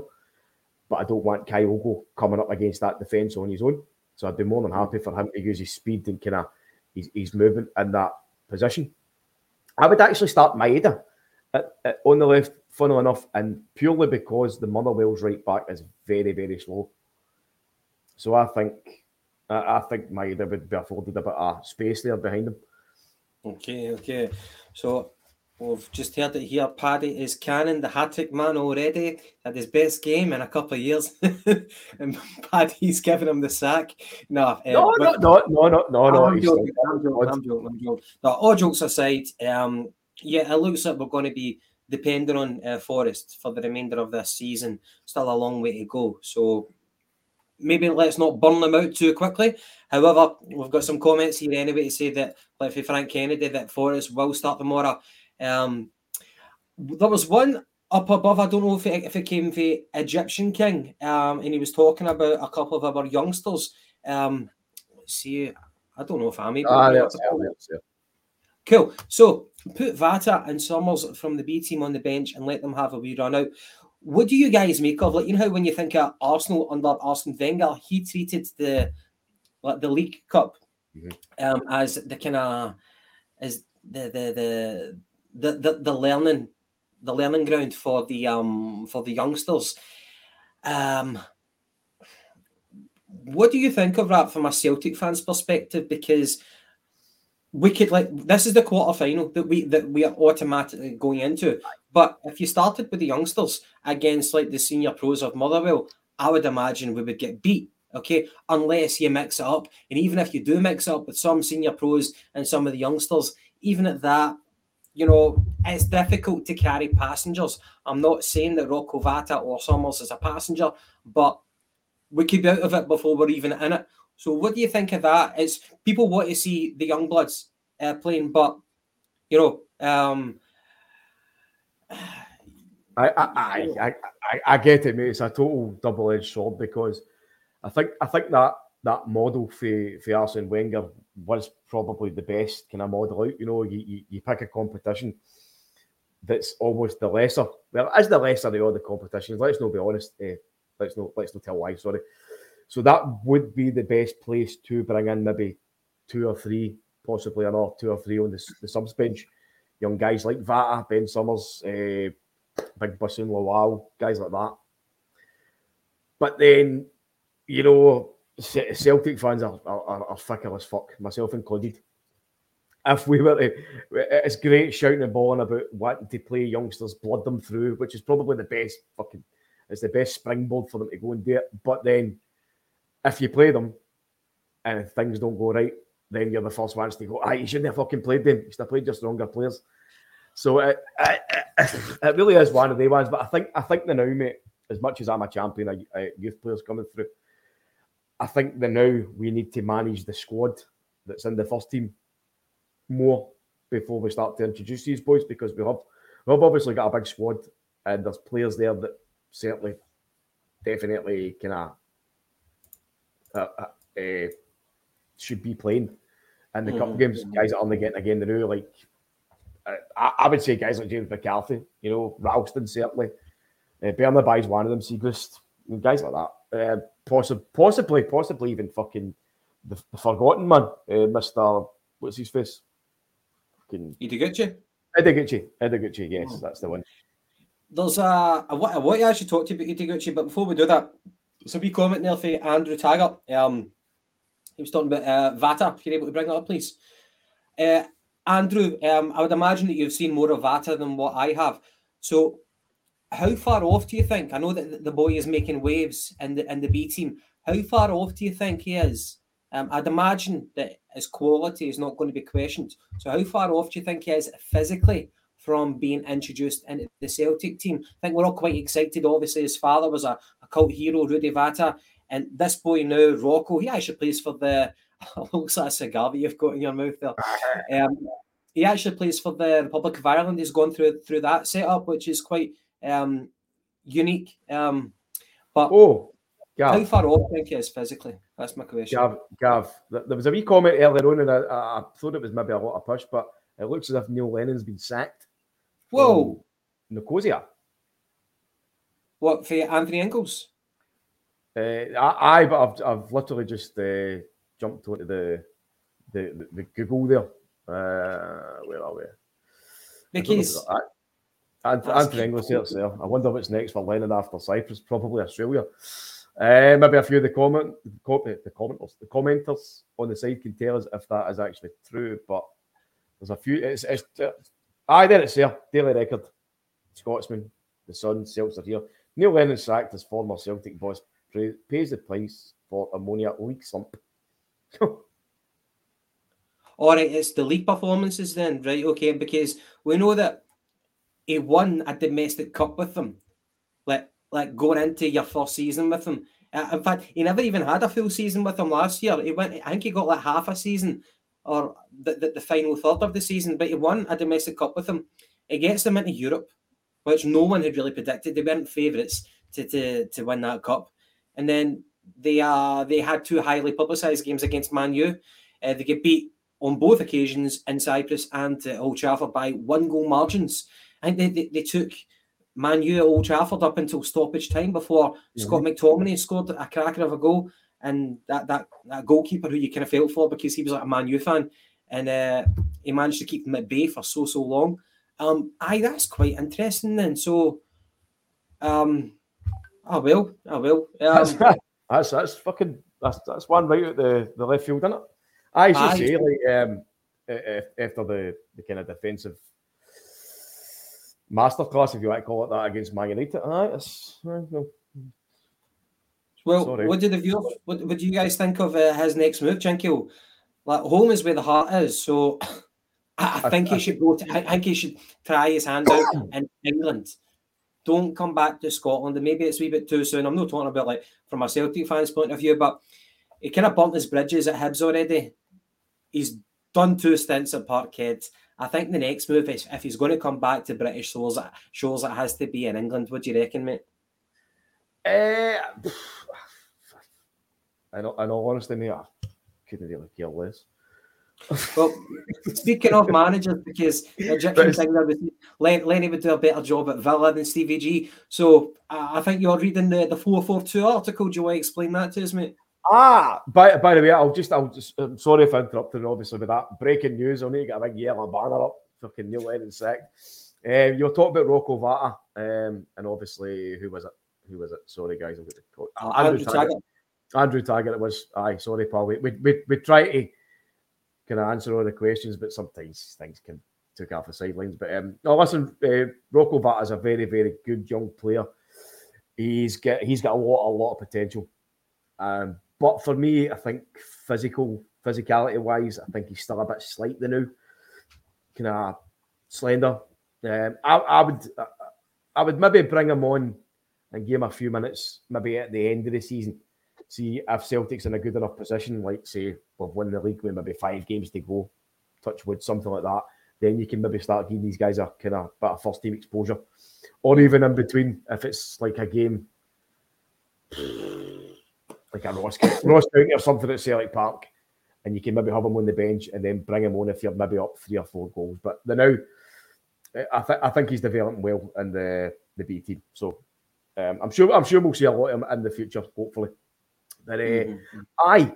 But I don't want Kyogo coming up against that defence on his own. So I'd be more than happy for him to use his speed and kind of his, his movement in that position. I would actually start Maeda at, at, on the left, funnily enough, and purely because the Motherwell's right back is very, very slow. So I think I think Maeda would be afforded a bit of space there behind him. Okay, okay. So we've just heard it here. Paddy is canning the hat trick man already. at his best game in a couple of years, and Paddy's giving him the sack. No, uh, no, no, no, no, no, no, no. I'm joking. I'm joking. I'm joking. I'm joking. No, all jokes aside, um, yeah, it looks like we're going to be depending on uh, Forrest for the remainder of this season. Still a long way to go. So maybe let's not burn them out too quickly. However, we've got some comments here anyway to say that, like for Frank Kennedy, that Forrest will start tomorrow. Um, there was one up above. I don't know if it, if it came the Egyptian King, um, and he was talking about a couple of our youngsters. Um, see, I don't know if I'm able. Ah, yeah. Cool. So put Vata and Summers from the B team on the bench and let them have a wee run out. What do you guys make of like you know how when you think of Arsenal under Arsene Wenger, he treated the like the League Cup mm-hmm. um, as the kind of as the the the the, the, the learning the learning ground for the um for the youngsters. Um, what do you think of that from a Celtic fans' perspective? Because we could like this is the quarter final that we that we are automatically going into. But if you started with the youngsters against like the senior pros of Motherwell, I would imagine we would get beat. Okay, unless you mix it up, and even if you do mix it up with some senior pros and some of the youngsters, even at that, you know, it's difficult to carry passengers. I'm not saying that Rocco Vata or Summers is a passenger, but we could be out of it before we're even in it. So, what do you think of that? It's people want to see the young bloods uh, playing, but you know, um, I, I, I, I, I get it, mate. It's a total double-edged sword because I think I think that that model for for Arsene Wenger was probably the best kind of model out. You know, you, you, you pick a competition that's almost the lesser. Well, as the lesser of the other competitions. Let's not be honest. Eh, let's not let's not tell lies. Sorry. So that would be the best place to bring in maybe two or three, possibly another two or three on the, the subs bench. Young guys like Vata, Ben Summers, uh, Big Bosun Lawal, guys like that. But then, you know, Celtic fans are, are, are fickle as fuck, myself included. If we were to, it's great shouting and bawling about wanting to play youngsters, blood them through, which is probably the best fucking, it's the best springboard for them to go and do it. But then, if you play them and things don't go right, then you're the first ones to go, ah, you shouldn't have fucking played them. You should have played your stronger players. So it, it, it, really is one of the ones. But I think I think the now, mate, as much as I'm a champion of youth players coming through, I think that now we need to manage the squad that's in the first team more before we start to introduce these boys because we have we've obviously got a big squad and there's players there that certainly definitely of uh, uh, uh, should be playing in the mm-hmm. cup games. Guys that are only getting again the new like I, I, would say guys like James McCarthy, you know, Ralston certainly. Uh, Bernabei is one of them, Siegrist, guys like that. Uh, possibly, possibly, possibly even fucking the, the forgotten man, uh, Mr. What's his face? Fucking Ideguchi? Ideguchi, Ideguchi, yes, oh. that's the one. There's a, I, want, I want to actually talk to you about Ideguchi, but before we do that, a wee comment there for Andrew Taggart. Um, he was talking about uh, Vata. If you're able to bring that up, please. Uh, Andrew, um, I would imagine that you've seen more of Vata than what I have. So, how far off do you think? I know that the boy is making waves in the in the B team. How far off do you think he is? Um, I'd imagine that his quality is not going to be questioned. So, how far off do you think he is physically from being introduced into the Celtic team? I think we're all quite excited. Obviously, his father was a, a cult hero, Rudi Vata, and this boy now, Rocco, he actually plays for the looks like a cigar that you've got in your mouth there. Um, he actually plays for the Republic of Ireland. He's gone through through that setup, which is quite um, unique. Um, but oh, Gav. how far off think he is physically? That's my question. Gav, Gav, there was a wee comment earlier on, and I, I thought it was maybe a lot of push, but it looks as if Neil Lennon's been sacked. Whoa, Nicosia. What for Anthony Inglis? Uh, I, but I've, I've literally just uh, jumped onto the, the, the, the Google there. Uh, where are we? Because Anthony Inglis here. So I wonder what's next for Lennon after Cyprus. Probably Australia. Uh, maybe a few of the comment the commenters the commenters on the side can tell us if that is actually true. But there's a few. It's, it's uh, aye, there it's there. Daily Record, Scotsman, the Sun, Celts are here. Neil Lennon sacked as former Celtic boss pays the price for Omonia leak slump. All right, it's the league performances then, right? Okay, because we know that he won a domestic cup with them, like like going into your first season with them. Uh, in fact, he never even had a full season with them last year. He went, I think he got like half a season or the, the, the final third of the season, but he won a domestic cup with them. It gets them into Europe, which no one had really predicted. They weren't favourites to, to to win that cup, and then they uh they had two highly publicised games against Man U. Uh, they get beat on both occasions in Cyprus and at Old Trafford by one goal margins. I think they, they, they took Man U at Old Trafford up until stoppage time before mm-hmm. Scott McTominay scored a cracker of a goal. And that, that, that goalkeeper who you kind of felt for because he was like a Man U fan and uh, he managed to keep them at bay for so, so long. Um, aye, that's quite interesting then. So, um, I will, I will. Um, that's, that's, fucking, that's, that's one right at the, the left field, isn't it? I should Aye. say, like, um, after the, the kind of defensive masterclass, if you want to call it that, against Man United. Aye, it's, well, well Sorry. what did the viewers, what, what do you guys think of uh, his next move, Jinkio? Like, home is where the heart is, so I, I think I, he should go. To, I think he should try his hand out in England. Don't come back to Scotland. And maybe it's a wee bit too soon. I'm not talking about like from a Celtic fans' point of view, but he kind of burnt his bridges at Hibs already he's done two stints at Parkhead. I think the next move is if he's going to come back to British shores, shows it has to be in England. What do you reckon, mate? Uh, I know, I know, honestly, mate, I couldn't really care less. Well, speaking of managers, because Egyptian there was Lenny would do a better job at Villa than Stevie G. So uh, I think you're reading the the four four two article. Do you want to explain that to us, mate? Ah, by, by the way, I'll just, I'll just, I'm sorry if I interrupted, obviously, with that breaking news. I'll need to get a big yellow banner up. Fucking Neil Lennon sick. Um, you're talking about Rocco Vata, um, and obviously, who was it? Who was it? Sorry, guys, I've got the call. Uh, Andrew, Taggart. Andrew Taggart, it was. Aye, sorry, Paul. We, we, we, we try to kind of answer all the questions, but sometimes things can take off the sidelines. But um, no, listen, uh, Rocco Vata is a very, very good young player. He's get he's got a lot, a lot of potential. Um, but for me, I think physical, physicality wise, I think he's still a bit slight slightly new, kind of slender. Um, I, I would, I would maybe bring him on and give him a few minutes, maybe at the end of the season. See if Celtic's in a good enough position, like say we've won the league with maybe five games to go, touch wood, something like that. Then you can maybe start giving these guys a kind of bit of first team exposure, or even in between if it's like a game like a Ross, Ross County or something at Celtic Park, and you can maybe have him on the bench and then bring him on if you're maybe up three or four goals. But the now, I, th- I think he's developing well in the the B team. So um, I'm sure I'm sure we'll see a lot of him in the future, hopefully. But uh, mm-hmm. aye,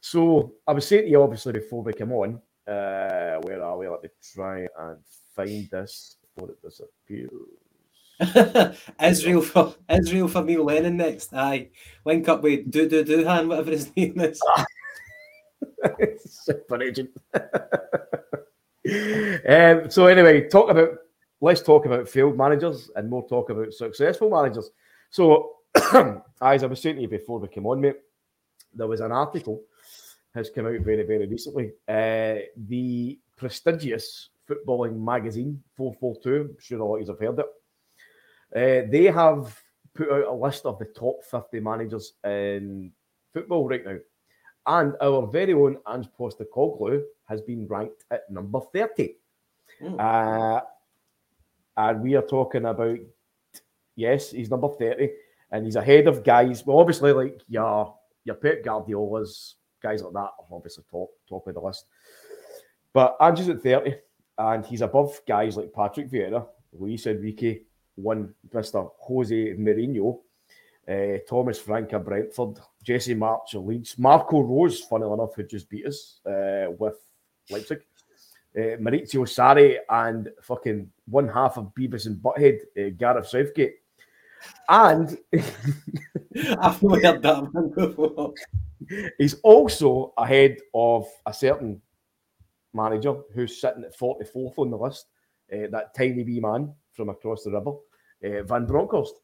so I was saying to you obviously before we come on, uh, where are we? Let me try and find this before it disappears. Israel for Israel for Neil Lennon next. Aye, link up with Do Do Doohan, whatever his name is. Super agent. um, so anyway, talk about let's talk about failed managers and more talk about successful managers. So, as I was saying to you before we came on, mate, there was an article has come out very very recently. Uh, the prestigious footballing magazine 442. I'm sure a lot of you have heard it uh, they have put out a list of the top 50 managers in football right now. And our very own Ange Postecoglou has been ranked at number 30. Mm. Uh, and we are talking about, yes, he's number 30, and he's ahead of guys. Well, obviously, like your, your Pep Guardiola's, guys like that are obviously top, top of the list. But Ange's at 30, and he's above guys like Patrick Vieira, Luis Enrique, one Mr. Jose Mourinho, uh, Thomas Frank of Brentford, Jesse Marsch of Leeds, Marco Rose, funnily enough, who just beat us uh, with Leipzig, uh, Maurizio Sarri, and fucking one half of Beavis and Butthead, uh, Gareth Southgate. And I've not heard that before. He's also ahead of a certain manager who's sitting at 44th on the list, uh, that tiny wee man from across the river, uh, Van Bronckhorst,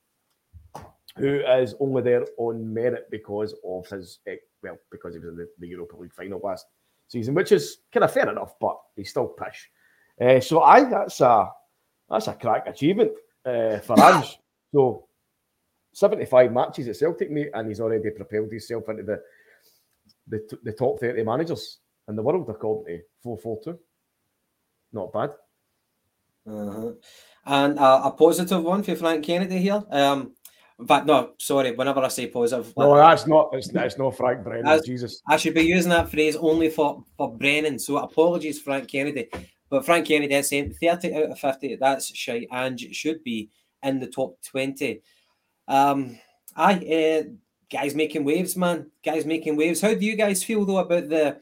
who is only there on merit because of his, uh, well, because he was in the, the, Europa League final last season, which is kind of fair enough, but he's still pish. Uh, so I that's a that's a crack achievement uh, for us. So 75 matches at Celtic, mate, and he's already propelled himself into the the, the top 30 managers in the world according to 442. Not bad. Uh-huh. And uh, a positive one for Frank Kennedy here. Um, in fact, no, sorry. Whenever I say positive, no, that's not. It's, it's not Frank Brennan. Jesus, I should be using that phrase only for for Brennan. So apologies, Frank Kennedy. But Frank Kennedy is saying thirty out of fifty. That's shy, and should be in the top twenty. Um, aye, uh, guys making waves, man. Guys making waves. How do you guys feel though about the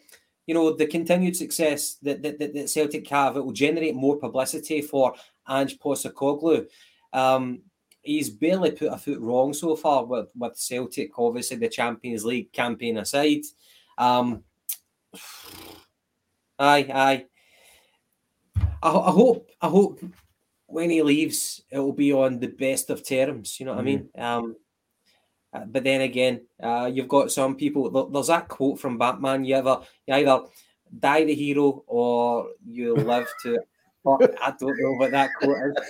you know, the continued success that, that, that, Celtic have, it will generate more publicity for Ange Postecoglou. Um, he's barely put a foot wrong so far with, with Celtic, obviously the Champions League campaign aside. Um, aye, aye. I, I hope, I hope when he leaves, it will be on the best of terms. You know what mm-hmm. I mean? Um, uh, but then again, uh, you've got some people. There's that quote from Batman: "You ever, you either die the hero or you live to." I don't know what that quote is.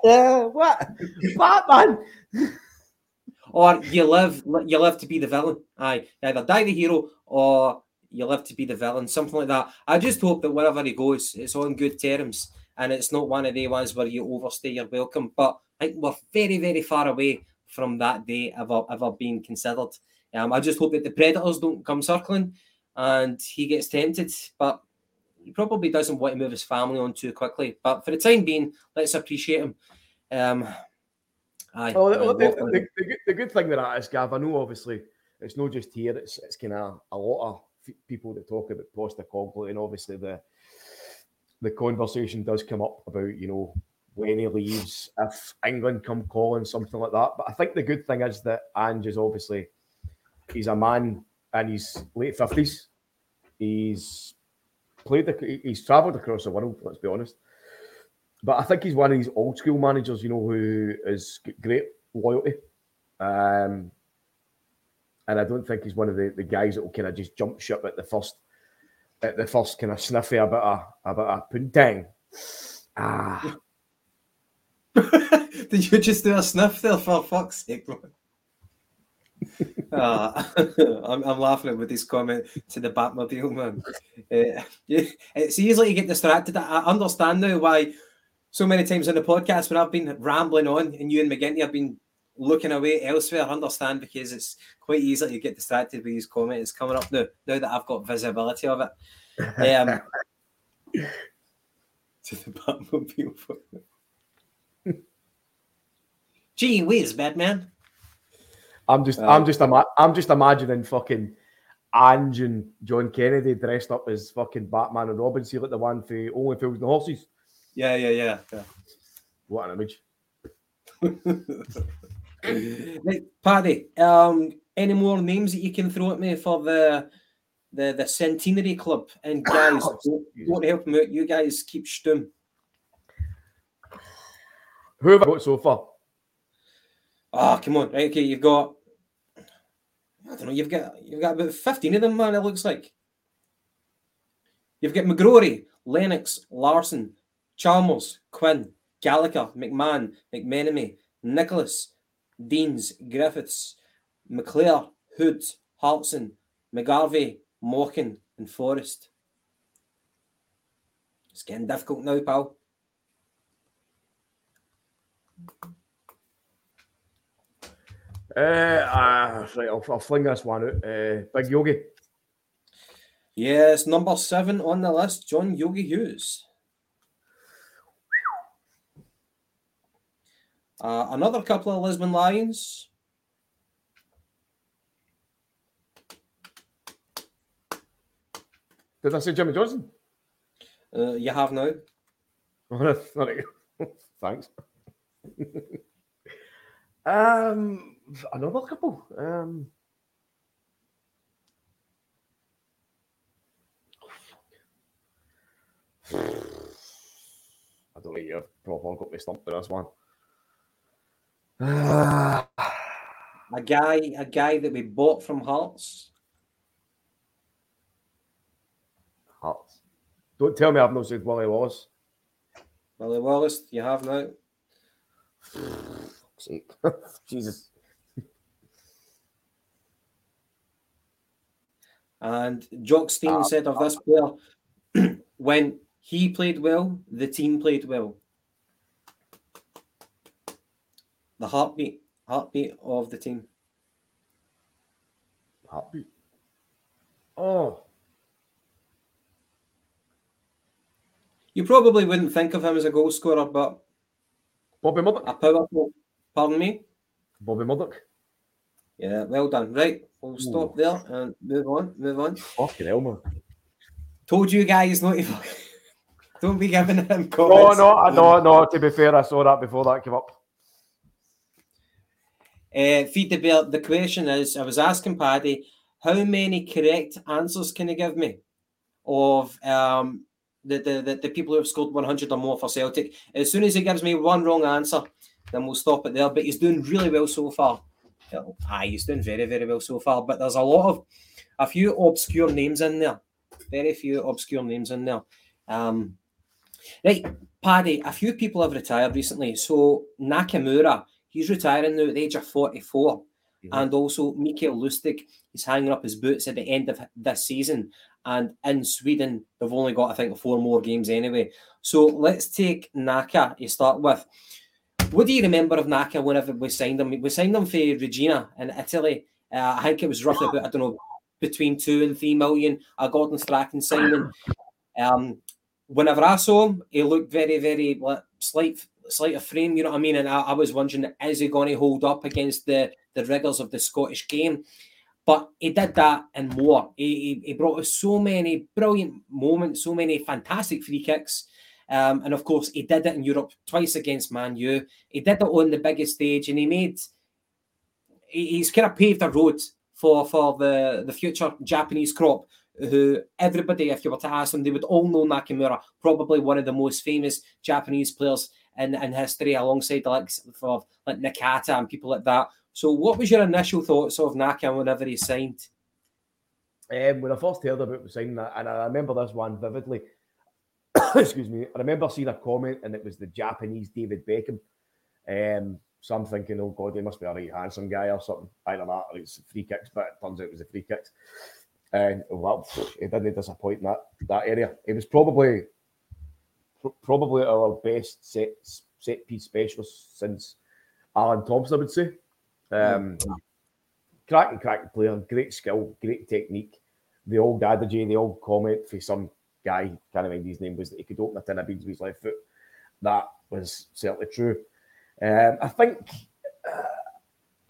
what Batman? Or you live, you live to be the villain. Aye, you either die the hero or you live to be the villain, something like that. I just hope that wherever he goes, it's on good terms and it's not one of the ones where you overstay your welcome. But I think we're very, very far away from that day ever ever being considered. Um, I just hope that the predators don't come circling and he gets tempted. But he probably doesn't want to move his family on too quickly. But for the time being, let's appreciate him. Um, aye, Well, the, the, the, the, good- the good thing with that is, Gav, I know obviously it's not just here, it's, it's kind of a lot of f- people that talk about Postecoglou, and obviously the the conversation does come up about, you know, when he leaves, if England come calling, something like that. But I think the good thing is that Ange is obviously, he's a man in his late 50s. He's played, the, he's travelled across the world, let's be honest. But I think he's one of these old school managers, you know, who is great loyalty. Um, and I don't think he's one of the, the guys that will kind of just jump ship at the first at the first kind of sniffy about a about a poontang. Ah, Did you just do a sniff there for fuck's sake? man? Ah, I'm, I'm laughing at with this comment to the Batmobile man. Uh, it's easy to get distracted. I I understand now why so many times on the podcast when I've been rambling on and you and McGinty have been looking away elsewhere. I understand because it's quite easy to get distracted with these comments coming up now. Now that I've got visibility of it, um, to the Batmobile. Gee whiz, Batman. I'm just Uh, I'm just ima- I'm just imagining fucking Ange and John Kennedy dressed up as fucking Batman and Robin. See like the one for Only Fools and Horses. Yeah, yeah, yeah. yeah. What an image! right, Paddy, um, any more names that you can throw at me for the the the centenary club? And guys, don't, don't help me out. You guys keep stum. Who have I got so far? Ah, come on. Right, okay, you've got. I don't know. You've got you've got about fifteen of them, man. It looks like. You've got McGrory, Lennox, Larsson, Chalmers, Quinn, Gallacher, McMahon, McMenemy, Nicholas, Deans, Griffiths, McClair, Hood, Hartson, McGarvey, Morgan, and Forrest. It's getting difficult now, pal. Uh, uh, right, I'll, I'll fling this one out. Uh, Big Yogi. Yes, number seven on the list, John Yogi Hughes. Uh, another couple of Lisbon Lions. Did I say Jimmy Johnstone? Uh, you have now. You. Thanks. um, another couple. Um, I don't think you've proper got me stumped with this one. A guy, a guy that we bought from Hearts. Hearts. Don't tell me I've not said Willie Wallace. Willie Wallace, you have now. Jesus. And Jock Stein Ah, said of this player, when he played well, the team played well. The heartbeat, heartbeat of the team. Heartbeat. Oh. You probably wouldn't think of him as a goal scorer, but Bobby Murdoch. a powerful. Pardon me. Bobby Murdoch. Yeah, well done. Right, we'll stop there and move on. Move on. Fucking hell, man. Told you guys not to. Don't be giving him No, comments. no, I- no, no. To be fair, I saw that before that came up. Uh, feed the bill. The question is, I was asking Paddy, how many correct answers can he give me of um, the, the, the, the people who have scored 100 or more for Celtic? As soon as he gives me one wrong answer, then we'll stop it there. But he's doing really well so far. Aye, he's doing very, very well so far. But there's a lot of, a few obscure names in there. Very few obscure names in there. Um, right, Paddy, a few people have retired recently. So Nakamura, he's retiring now at the age of 44. Mm-hmm. And also, Mikael Lustig is hanging up his boots at the end of this season. And in Sweden, they've only got, I think, four more games anyway. So let's take Naka to start with. What do you remember of Naka whenever we signed him? We signed him for Reggina in Italy. Uh, I think it was roughly about, I don't know, between two and three million. A Gordon Strachan signing. Um, whenever I saw him, he looked very, very like, slight, slight of frame. You know what I mean? And I, I was wondering, is he going to hold up against the the rigors of the Scottish game? But he did that and more. He, he, he brought us so many brilliant moments, so many fantastic free kicks. Um, and of course, he did it in Europe twice against Man U. He did it on the biggest stage, and he made he's kind of paved a road for for the the future Japanese crop. Who everybody, if you were to ask them, they would all know Nakamura, probably one of the most famous Japanese players in, in history, alongside the likes of like Nakata and people like that. So, what was your initial thoughts of Naka whenever he signed? Um, when I first heard about signing that, and I remember this one vividly, excuse me, I remember seeing a comment and it was the Japanese David Beckham. Um, so I'm thinking, oh God, he must be a right handsome guy or something. I don't know, it's free kicks, but it turns out it was a free kicks. And well, he didn't disappoint in that, that area. It was probably probably our best set set piece specialist since Alan Thompson, I would say. Um, cracking, cracking player, great skill, great technique. The old adage, the old comment for some guy, can't remember his name, was that he could open a tin of beans with his left foot. That was certainly true. Um, I think, uh,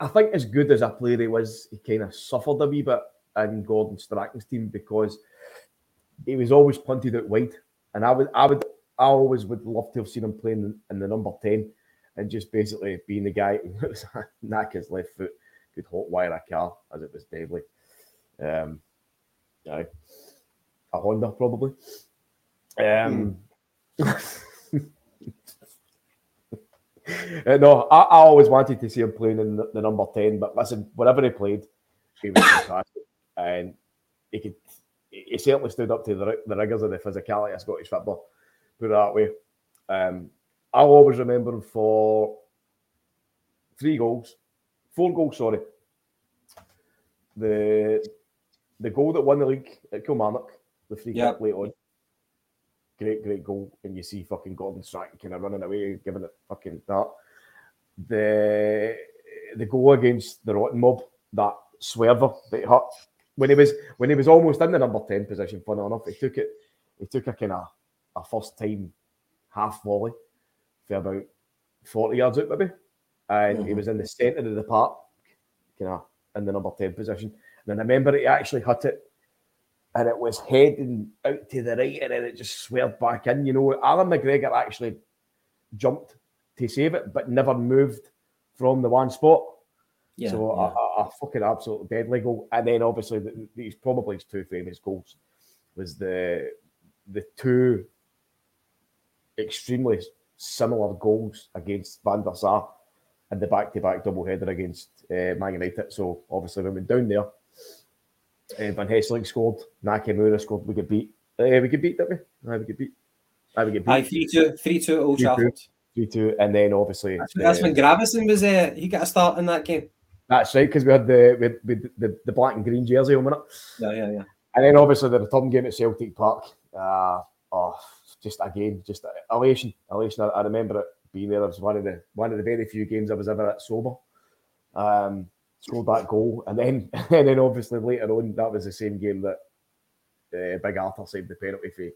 I think as good as a player he was, he kind of suffered a wee bit in Gordon Strachan's team because he was always punted out wide, and I would, I would, I always would love to have seen him playing in the number ten and just basically being the guy who was knack his left foot could hot wire a car as it was deadly. Um, yeah, a Honda probably. Um, mm. no, I, I, always wanted to see him playing in the, the, number ten, but listen, whenever he played, he was fantastic, and he could. He certainly stood up to the, the rigors of the physicality of Scottish football. Put it that way. Um, I'll always remember him for three goals, four goals. Sorry, the the goal that won the league at Kilmarnock, the free kick late on. Great, great goal, and you see fucking Gordon Strachan kind of running away, giving it fucking that. The the goal against the Rotten Mob, that swerver that he hurt when he was when he was almost in the number ten position. Funny enough, he took it. He took a kind of a first time half volley for about 40 yards out, maybe. And mm-hmm. he was in the centre of the park, kind of in the number 10 position. And I remember he actually hit it and it was heading out to the right and then it just swerved back in. You know, Allan McGregor actually jumped to save it, but never moved from the one spot. Yeah, so yeah. A, a, fucking absolute deadly goal. And then obviously the, these probably his two famous goals was the the two extremely similar goals against Van der Sar and the back-to-back double header against uh, Man United. So obviously when we went down there. Uh, Van Hesselink scored. Nakamura scored. We get beat. Uh, we get beat, didn't we? Uh, we get beat. Uh, we get beat. Aye, 3 2. 3 2 Old Trafford. 3 2. And then obviously. That's, uh, when Gravesen was. Uh, he got a start in that game. That's right, because we had the we had, we had the, the black and green jersey on it. Yeah, yeah, yeah. And then obviously the return game at Celtic Park. Uh, oh, just again, just elation, elation. I, I, remember it being there. It was one of the one of the very few games I was ever at sober. Um, scored that goal, and then and then obviously later on, that was the same game that uh, Big Arthur saved the penalty for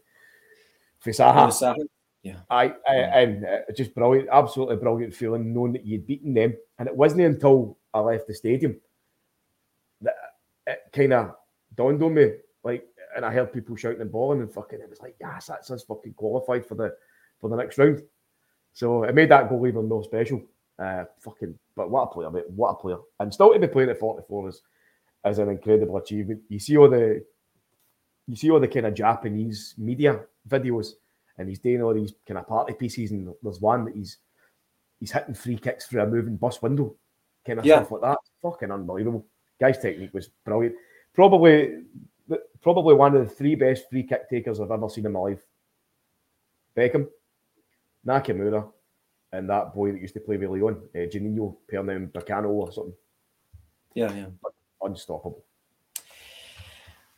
for Saha. Yeah, I, I and uh, just brilliant, absolutely brilliant feeling knowing that you'd beaten them, and it wasn't until I left the stadium that it kind of dawned on me, like and I heard people shouting and bawling and fucking it was like, yes, that's us fucking qualified for the for the next round. So it made that goal even more special. Uh, fucking, but what a player, mate! What a player! And still to be playing at 44 is is an incredible achievement. You see all the you see all the kind of Japanese media videos, and he's doing all these kind of party pieces. And there's one that he's he's hitting free kicks through a moving bus window, kind of yeah. stuff like that. Fucking unbelievable. Guy's technique was brilliant. Probably probably one of the three best free kick takers I've ever seen in my life. Beckham, Nakamura, and that boy that used to play with Lyon, uh, Juninho Pernambucano or something. Yeah, yeah. Unstoppable.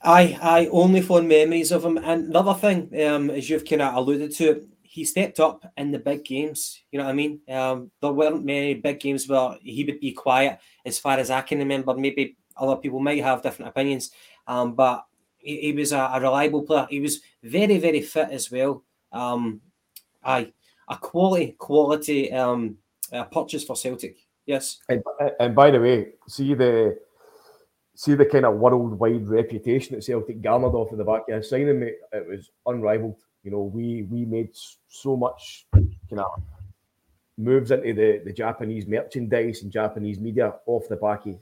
I, I only fond memories of him. And another thing, um, as you've kind of alluded to, he stepped up in the big games. You know what I mean? Um, there weren't many big games where he would be quiet, as far as I can remember. Maybe other people might have different opinions, um, but he, he was a, a, reliable player. He was very, very fit as well. Um, aye, a quality, quality um, uh, purchase for Celtic. Yes. And, and by the way, see the see the kind of worldwide reputation that Celtic garnered off of the back of his signing, mate. It was unrivaled. You know, we we made so much kind of moves into the, the Japanese merchandise and Japanese media off the back of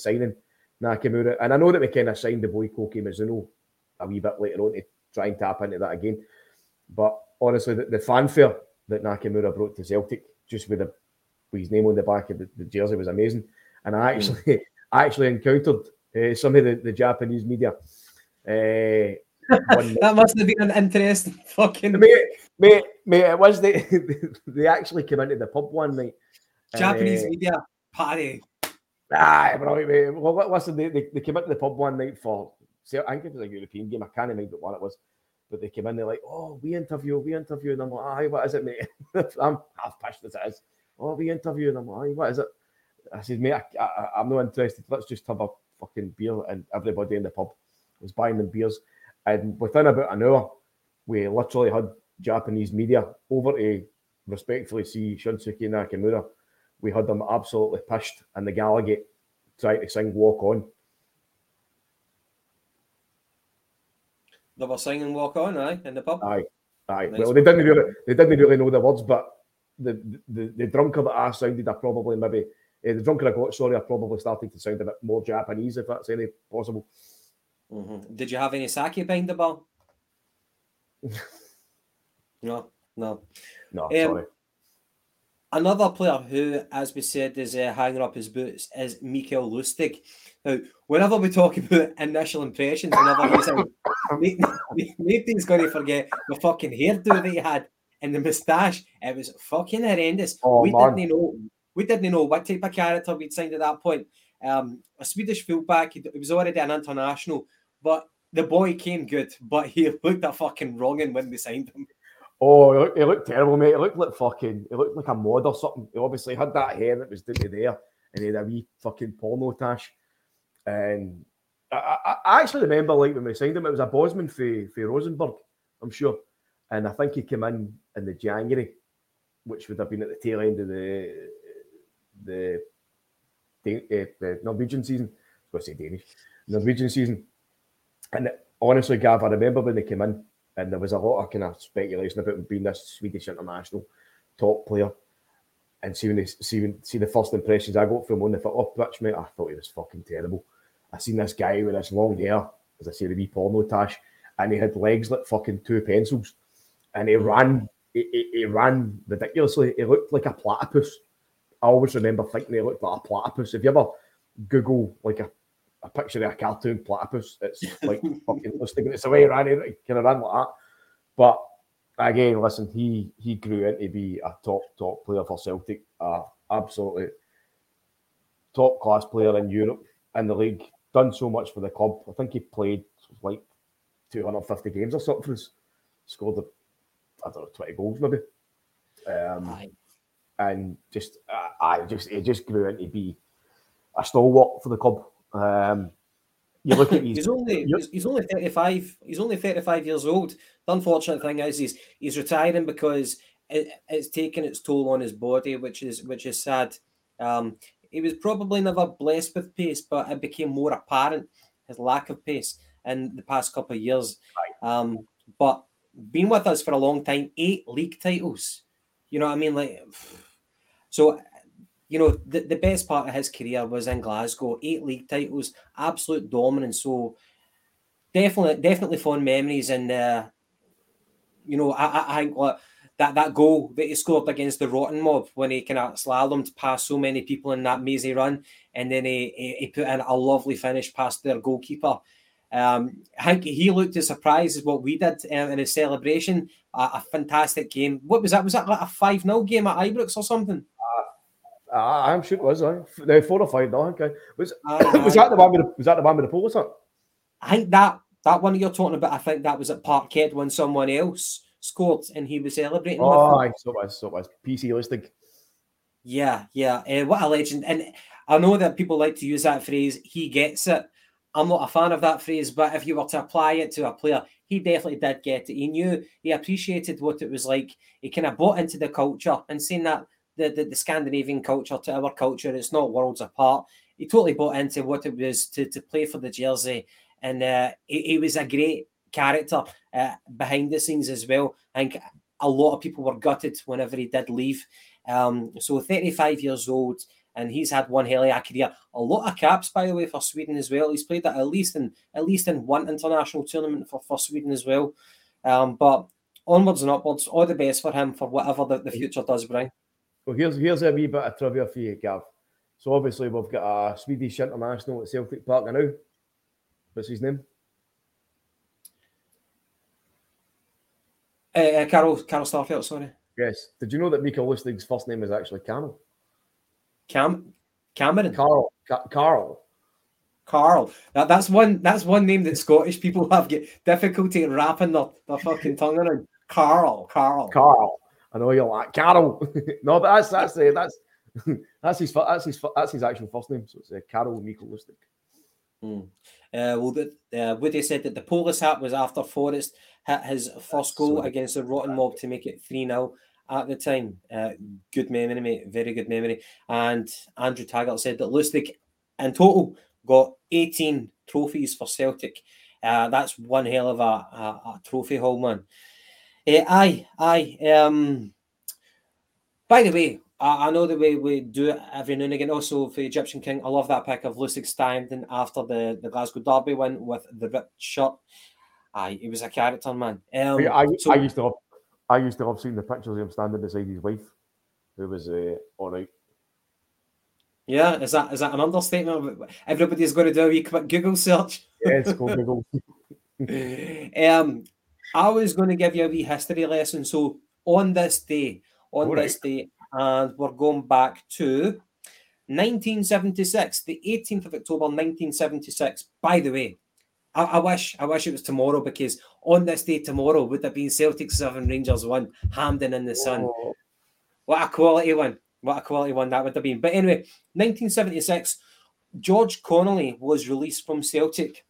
signing Nakamura. And I know that we kind of signed the boy Koki Mizuno a wee bit later on to try and tap into that again. But honestly, the, the fanfare that Nakamura brought to Celtic, just with, the, with his name on the back of the, the jersey, was amazing. And I hmm. actually, mm. I actually encountered uh, some of the, the Japanese media. Uh, that must have been an interesting fucking. Mate, mate, mate, it was they, they actually came into the pub one night. Japanese uh, media party. Ah, right, mate. Well, listen, they, they, they came into the pub one night for, I think it was a European game. I can't remember what it was. But they came in, they're like, oh, we interview, we interview. And I'm like, aye, what is it, mate? I'm half pissed as it is. Oh, we interview. And I'm like, aye, what is it? I said, mate, I, I, I'm not interested. Let's just have a fucking beer. And everybody in the pub was buying them beers. And within about an hour, we literally had Japanese media over to respectfully see Shunsuke Nakamura. We had them absolutely pissed and the Gallowgate trying to sing Walk On. They were singing Walk On, aye, in the pub. Aye, aye. Nice. Well, they didn't really, they didn't really know the words, but the the, the drunker that I sounded, I probably maybe uh, the drunker I got, sorry, I probably started to sound a bit more Japanese, if that's any possible. Mm-hmm. Did you have any sake behind the bar? no, no, no. Um, sorry. Another player who, as we said, is uh, hanging up his boots is Mikael Lustig. Now, whenever we talk about initial impressions, whenever he's nobody's going to forget the fucking hairdo that he had and the moustache. It was fucking horrendous. Oh, we man. didn't know. We didn't know what type of character we'd signed at that point. Um, a Swedish fullback. He was already an international, but the boy came good. But he looked a fucking wronging when we signed him. Oh, he looked, he looked, terrible, mate. He looked like fucking, he looked like a mod or something. He obviously had that hair that was down to there, and he had a wee fucking porno tash. And I, I, actually remember, like, when we signed him, it was a Bosman for, for Rosenborg, I'm sure. And I think he came in in the January, which would have been at the tail end of the the, the, uh, the Norwegian season. I was say Danish, Norwegian season. And honestly, Gav, I remember when they came in, and there was a lot of kind of speculation about him being this Swedish international top player. And see when they see see the first impressions I got from him on the football pitch, mate, I thought he was fucking terrible. I seen this guy with this long hair, as I say, the wee porno tash, and he had legs like fucking two pencils, and he ran, he, he, he ran ridiculously. He looked like a platypus. I always remember thinking he looked like a platypus. If you ever Google like a a picture of a cartoon platypus. It's like fucking listening. It's the way he ran, he kind of ran like that. But again, listen, he he grew into be a top top player for Celtic, uh, absolutely top class player in Europe in the league. Done so much for the club. I think he played like 250 games or something for us. Scored, I don't know, 20 goals maybe. Um, and just, uh, I just, he just grew into be a stalwart for the club. Um, you look at he's only he's only 35 he's only 35 years old the unfortunate thing is he's he's retiring because it, it's taken its toll on his body which is which is sad um he was probably never blessed with pace but it became more apparent his lack of pace in the past couple of years um but been with us for a long time eight league titles you know what i mean like so you know, the, the best part of his career was in Glasgow, eight league titles, absolute dominance. So definitely, definitely fond memories. And uh, you know, I, I think like, that that goal that he scored against the Rotten Mob when he kind of slalomed past so many people in that mazy run, and then he, he, he put in a lovely finish past their goalkeeper. Um, I think he looked as surprised as what we did um, in his celebration. A, a, fantastic game. What was that? Was that like a 5 0 game at Ibrox or something? Ah, I'm sure it was. Aye. The four or five. No, okay. Was Aye, was that the one with the, was that the one with the polo hat? I think that that one you're talking about, I think that was at Parkhead when someone else scored and he was celebrating. Oh, them. aye, so it was. So it was. PC listing. Yeah, yeah. Uh, what a legend. And I know that people like to use that phrase, he gets it. I'm not a fan of that phrase, but if you were to apply it to a player, he definitely did get it. He knew, he appreciated what it was like. He kind of bought into the culture and saying that the, the, the Scandinavian culture to our culture, it's not worlds apart. He totally bought into what it was to, to play for the jersey. And uh, he, he was a great character uh, behind the scenes as well. I think a lot of people were gutted whenever he did leave. Um, so 35 years old, and he's had one hell of a career. A lot of caps, by the way, for Sweden as well. He's played at, at least in at least in one international tournament for, for Sweden as well. Um, but onwards and upwards, all the best for him for whatever the, the future does bring. Well, here's here's a wee bit of trivia for you, Gav. So obviously we've got a Swedish international at Celtic Park now. What's his name? Uh, uh, Carol, Carol Starfelt, sorry. Yes. Did you know that Mikael Lustig's first name is actually Carol? Cam, Cameron, Carl. Ca- Carl. Carl. That, that's one. That's one name that Scottish people have get difficulty wrapping their, their fucking tongue around. Carl, Carl. Carl. I know you're like Carol. no, but that's that's uh, that's that's his that's his that's his actual first name. So it's uh, Carol Mikael Lustig. Hmm. Uh, well, the, uh, Woody said that the Polish hat was after Forrest hit his first goal Sorry. against the Rotten Mob to make it 3 0 at the time. Uh, good memory, mate. Very good memory. And Andrew Taggart said that Lustig in total got 18 trophies for Celtic. Uh, that's one hell of a, a, a trophy haul, man. Uh, aye, aye. Um, by the way, I, I know the way we do it every now and again. Also, for Egyptian King, I love that pic of Lustig standing after the, the Glasgow Derby win with the ripped shirt. Aye, he was a character, man. Um, I, I, so- I used to have, I used to have seen the pictures of him standing beside his wife, who was uh, all right. yeah, is that is that an understatement? Everybody's going to do a wee quick Google search. Yes, go Google. um, I was going to give you a wee history lesson. So on this day, on All this day, and we're going back to 1976, the 18th of October, 1976. By the way, I, I wish I wish it was tomorrow because on this day tomorrow would have been Celtic seven Rangers one, Hampden in the sun. Oh, What a quality one! What a quality one that would have been. But anyway, 1976, George Connelly was released from Celtic.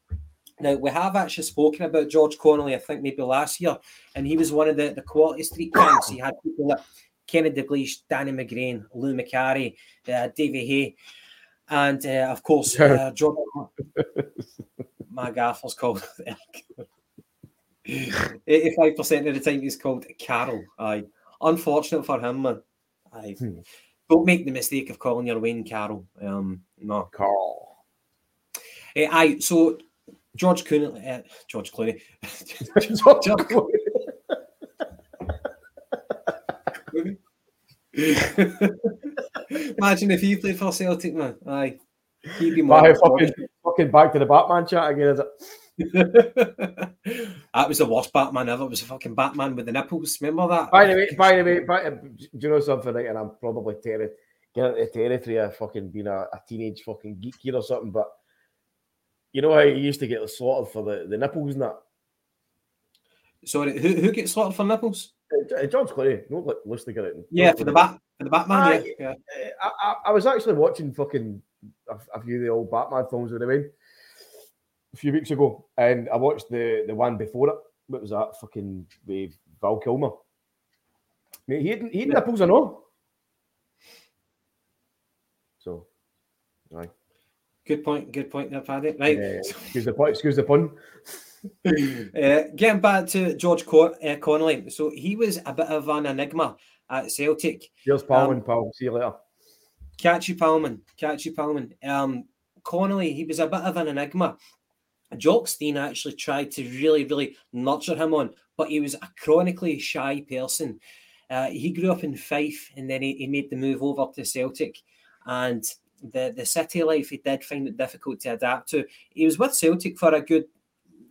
Now we have actually spoken about George Connelly, I think maybe last year, and he was one of the, the quality street. He had people like Kenny Dalglish, Danny McGrain, Lou Macari, uh, Davy Hay, and uh, of course uh, George. My gaffer's called. Eighty-five percent of the time he's called Carol. Aye, unfortunate for him, man. Aye. Hmm. Don't make the mistake of calling your Wayne Carroll. Um, no. Carl. Eh, aye, so George Clooney, uh, George Clooney, Imagine if he played for Celtic, man. Aye, he'd be more. Fucking, fucking back to the Batman chat again, is it? that was the worst Batman ever. It was a fucking Batman with the nipples. Remember that? By the way, by the way, by, uh, do you know something? Right, and I'm probably terri getting into territory of fucking being a, a teenage fucking geek here or something, but you know how you used to get slaughtered for the, the nipples and that? Sorry, who, who gets slaughtered for nipples? George Clooney, like Lustig or anything. Yeah, for the bat, for the Batman. Aye. yeah, yeah. Uh, I, I, I was actually watching fucking a, few of the old Batman films with him a few weeks ago, and I watched the the one before it. What was that? Fucking with Val Kilmer. Mate, he had, he had nipples or no? So, right. Good point. Good point there, Paddy. Right. Uh, excuse the pun. Excuse the pun. Uh, getting back to George Con- uh, Connelly, so he was a bit of an enigma at Celtic. Cheers, pal, Um, pal. See you later. Catchy Palman, Catchy Palman. Um, Connelly, he was a bit of an enigma. Jock Jockstein actually tried to really, really nurture him on, but he was a chronically shy person. Uh, he grew up in Fife and then he, he made the move over to Celtic. And the, the city life, he did find it difficult to adapt to. He was with Celtic for a good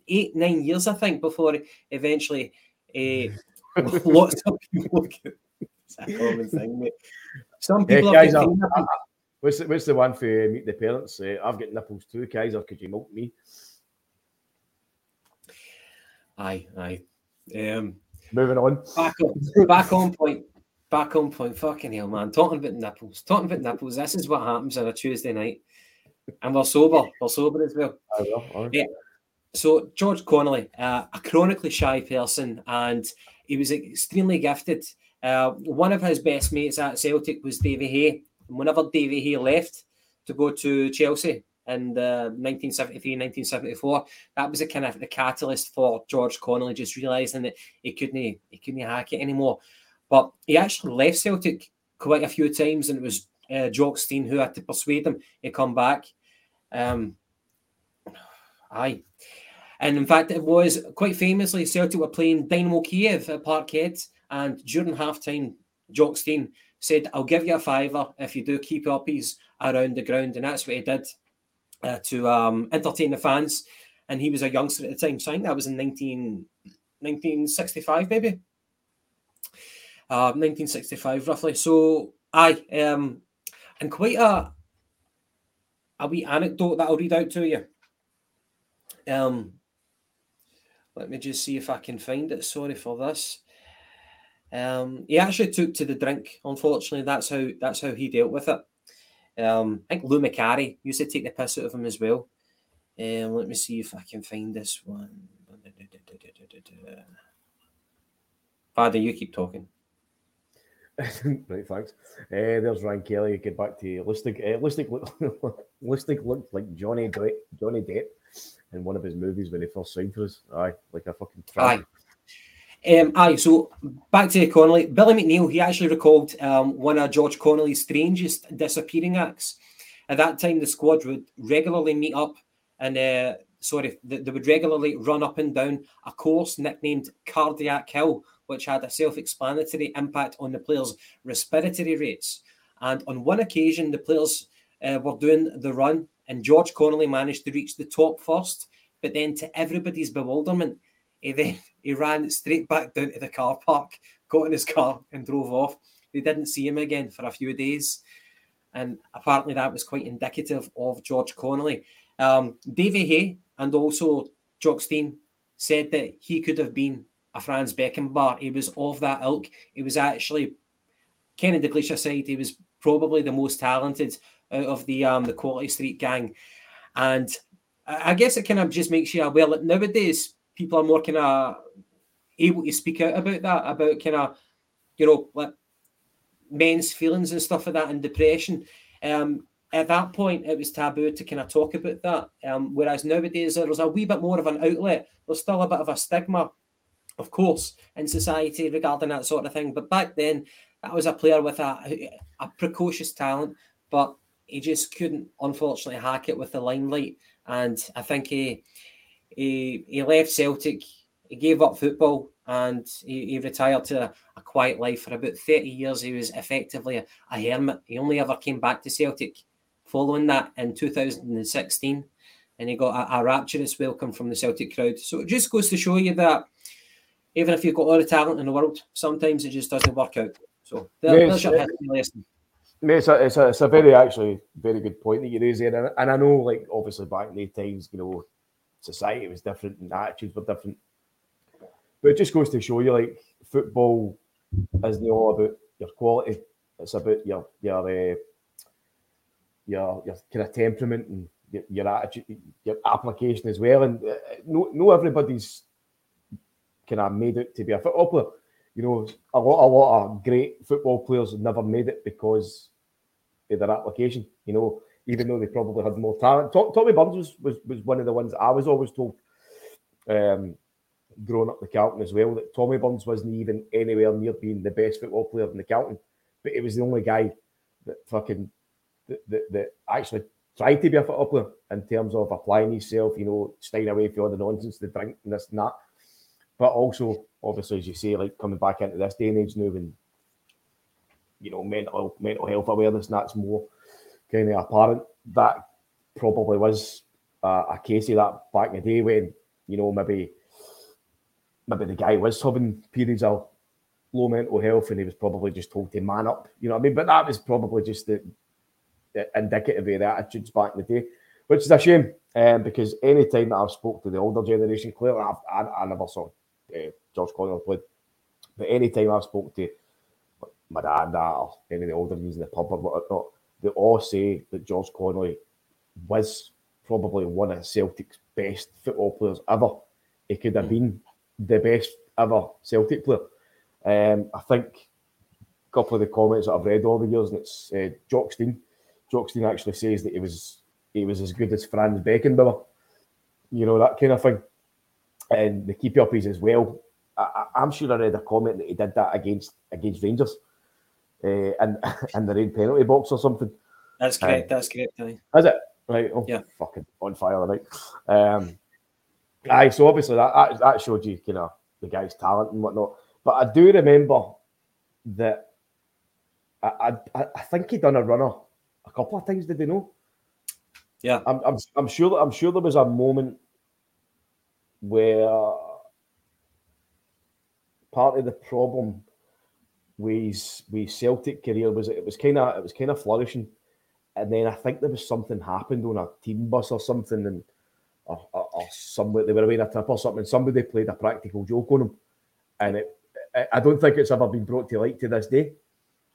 eight, nine years, I think, before eventually uh, lots of people. It's a common thing, mate. Some Yeah, people have Kaiser, I- I- what's, the, what's the one for meet the parents? Uh, I've got nipples too, Kaiser. Could you milk me? Aye, aye. Um, Moving on. back on, back on point. Back on point. Fucking hell, man. Talking about nipples. Talking about nipples. This is what happens on a Tuesday night. And we're sober. We're sober as well. I will, aye. Yeah. So George Connelly, uh, a chronically shy person, and he was extremely gifted. Uh, one of his best mates at Celtic was Davy Hay. And whenever Davy Hay left to go to Chelsea in uh, 1973, 1974, that was a kind of the catalyst for George Connelly just realising that he couldn't he couldn't hack it anymore. But he actually left Celtic quite a few times, and it was uh, Jock Stein who had to persuade him to come back. Um, aye. And in fact, it was quite famously Celtic were playing Dynamo Kiev at Parkhead, and during halftime, Jock Stein said, "I'll give you a fiver if you do keep uppies around the ground," and that's what he did uh, to um, entertain the fans. And he was a youngster at the time, so I think that was in 19, 1965, maybe. Uh, 1965, roughly. So, aye, um, and quite a a wee anecdote that I'll read out to you. Um, let me just see if I can find it. Sorry for this. Um, he actually took to the drink. Unfortunately, that's how that's how he dealt with it. Um, I think Lou Macari used to take the piss out of him as well. Um, let me see if I can find this one. Father, you keep talking. right, thanks. Uh, there's Ryan Kelly. Get back to Lustig. Uh, Lustig, look, Lustig looked like Johnny Depp, Johnny Depp in one of his movies when he first signed for us. Aye, like a fucking Aye. tramp. Um, aye, so back to Connelly. Billy McNeill, he actually recalled um, one of George Connelly's strangest disappearing acts. At that time, the squad would regularly meet up and, uh, sorry, they, they would regularly run up and down a course nicknamed Cardiac Hill, which had a self explanatory impact on the players' respiratory rates. And on one occasion, the players uh, were doing the run, and George Connelly managed to reach the top first. But then, to everybody's bewilderment, he then he ran straight back down to the car park, got in his car, and drove off. They didn't see him again for a few days, and apparently that was quite indicative of George Connelly. Um, Davy Hay and also Jock Stein said that he could have been a Franz Beckenbauer. He was of that ilk. He was actually Kenny Dalglish aside, he was probably the most talented out of the um the Quality Street gang, and I guess it kind of just makes you aware that nowadays people are more kind of able to speak out about that, about kind of, you know, like men's feelings and stuff like that and depression. Um, at that point, it was taboo to kind of talk about that. Um, whereas nowadays, there's a wee bit more of an outlet. There's still a bit of a stigma, of course, in society regarding that sort of thing. But back then, that was a player with a, a precocious talent, but he just couldn't, unfortunately, hack it with the limelight. And I think he he, he left Celtic, he gave up football, and he, he retired to a, a quiet life for about 30 years. He was effectively a, a hermit. He only ever came back to Celtic following that in 2016, and he got a, a rapturous welcome from the Celtic crowd. So it just goes to show you that even if you've got all the talent in the world, sometimes it just doesn't work out. So there, Yes, there's your history lesson. Mate, it's a, it's, a, it's a very actually very good point that you raise there, and, and I know like obviously back in the times, you know, society was different and attitudes were different, but it just goes to show you like football isn't all about your quality; it's about your your uh, your your kind of temperament and your, your attitude, your application as well. And uh, no, no everybody's kind of made it to be a football player. You know, a lot, a lot of great football players never made it because of their application. You know, even though they probably had more talent. Tommy Burns was, was was one of the ones I was always told, um, growing up the Calton as well, that Tommy Burns wasn't even anywhere near being the best football player in the Calton, but he was the only guy that fucking that, that, that actually tried to be a football player in terms of applying himself. You know, staying away from all the nonsense, the drink and this and that but also obviously as you say, like coming back into this day and age now, and you know, mental mental health awareness, and that's more kind of apparent. That probably was uh, a case of that back in the day when you know maybe maybe the guy was having periods of low mental health and he was probably just told to man up. You know what I mean? But that was probably just the, the indicative of the attitudes back in the day, which is a shame um, because any time that I've spoke to the older generation, clearly I've, I, I never saw uh, George Connelly played, but any time I've spoke to my dad or any of the older ones in the pub or whatnot, they all say that George Connelly was probably one of Celtic's best football players ever. He could have been the best ever Celtic player. Um, I think a couple of the comments that I've read over the years, and it's uh, Jock Stein. Jockstein actually says that he was he was as good as Franz Beckenbauer, you know that kind of thing. And the keep uppies as well. I, am sure I read a comment that he did that against against Rangers, uh, and in the rain penalty box or something. That's correct. Uh, that's correct. Is it right? Oh, yeah. Fucking on fire, right? Um, aye. So obviously that, that that showed you, you know, the guy's talent and whatnot. But I do remember that I, I, I think he done a runner a couple of times. Did you know? Yeah, I'm, I'm, I'm sure. I'm sure there was a moment where part of the problem with with Celtic career was it was kind of it was kind of flourishing, and then I think there was something happened on a team bus or something, and or, or, or somewhere they were away a trip or something, and somebody played a practical joke on him, and it I don't think it's ever been brought to light to this day.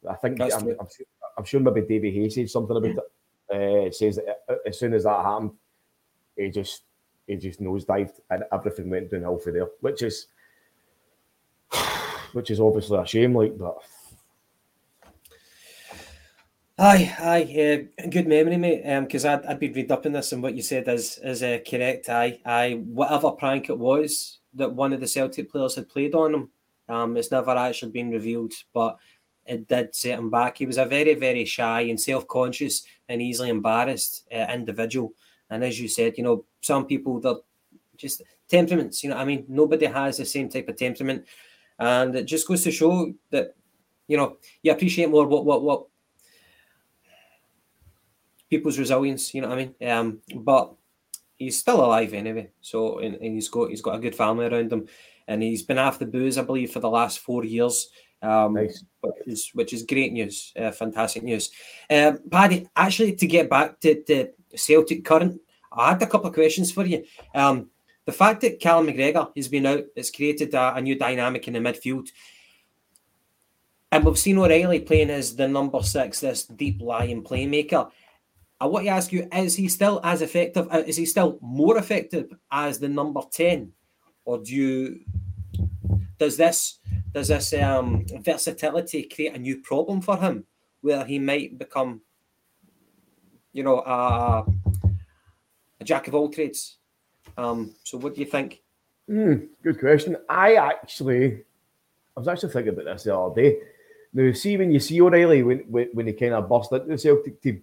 I think I'm, I'm, I'm, sure maybe Davy Hay said something about it. Uh, it says that as soon as that happened, he just he just nosedived and everything went downhill for there, which is which is obviously a shame. Like, but Aye, aye, uh, good memory, mate. Because um, I'd, I'd been read up in this, and what you said is is uh, correct. Aye, aye. Whatever prank it was that one of the Celtic players had played on him, um, it's never actually been revealed, but it did set him back. He was a very, very shy and self conscious and easily embarrassed uh, individual. And as you said, you know, some people they're just temperaments. You know, I mean, nobody has the same type of temperament, and it just goes to show that you know you appreciate more what what what people's resilience. You know what I mean? Um, but he's still alive anyway. So and, and he's got he's got a good family around him, and he's been off the booze, I believe, for the last four years. Um, nice. which is which is great news, uh, fantastic news. Um, Paddy, actually, to get back to, to Celtic current, I had a couple of questions for you. Um, the fact that Callum McGregor has been out has created a, a new dynamic in the midfield. And we've seen O'Riley playing as the number six, this deep lying playmaker. I want to ask you: Is he still as effective? Uh, is he still more effective as the number ten, or do you? Does this does this um, versatility create a new problem for him, where he might become, you know, a, a jack of all trades? Um, so, what do you think? Mm, good question. I actually, I was actually thinking about this the other day. Now, see when you see O'Riley when when, when he kind of burst into the Celtic team,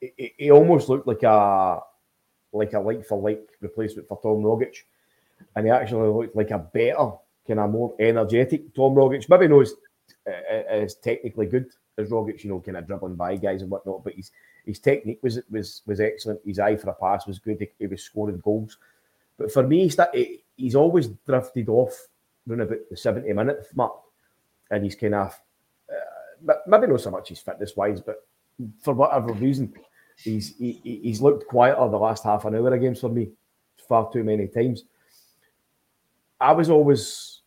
he, almost looked like a like a like for like replacement for Tom Rogic, and he actually looked like a better kind of more energetic Tom Rogic. Maybe not as, as technically good as Rogic, you know, kind of dribbling by guys and whatnot, but his his technique was was was excellent. His eye for a pass was good. He, he was scoring goals. But for me, he's, always drifted off around about the 70 minute mark. And he's kind of, uh, maybe not so much his fitness wise, but for whatever reason, he's he, he's looked quieter the last half an hour of games for me, far too many times. I was always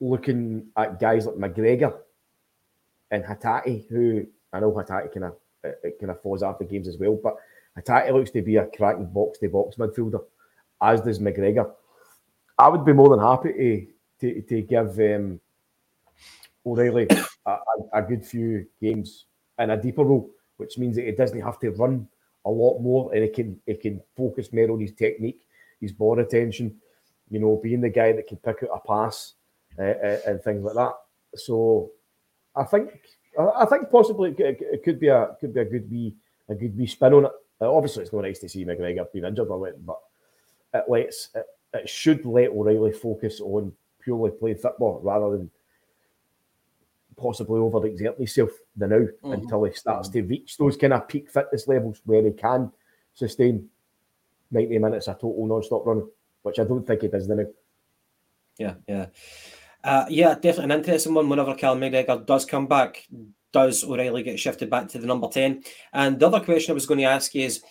looking at guys like McGregor and Hatate, who I know Hatate kind of it kind of falls after games as well, but Hatate looks to be a cracking box to box midfielder, as does McGregor. I would be more than happy to to, to give um, O'Riley a, a, a good few games in a deeper role which means that he doesn't have to run a lot more and he can he can focus more on his technique, his ball attention, you know, being the guy that can pick out a pass uh, uh, and things like that. So I think I think possibly it, it, could be a could be a good wee a good wee spin on it. Uh, obviously, it's not nice to see McGregor being injured or anything, but it lets it, it should let O'Riley focus on purely playing football rather than possibly overexert himself the now mm-hmm. until he starts to reach those kind of peak fitness levels where he can sustain 90 minutes of total non-stop running, which I don't think he does now. Yeah, yeah. Uh, yeah, definitely an interesting one. Whenever Callum McGregor does come back, does O'Riley get shifted back to the number 10? And the other question I was going to ask is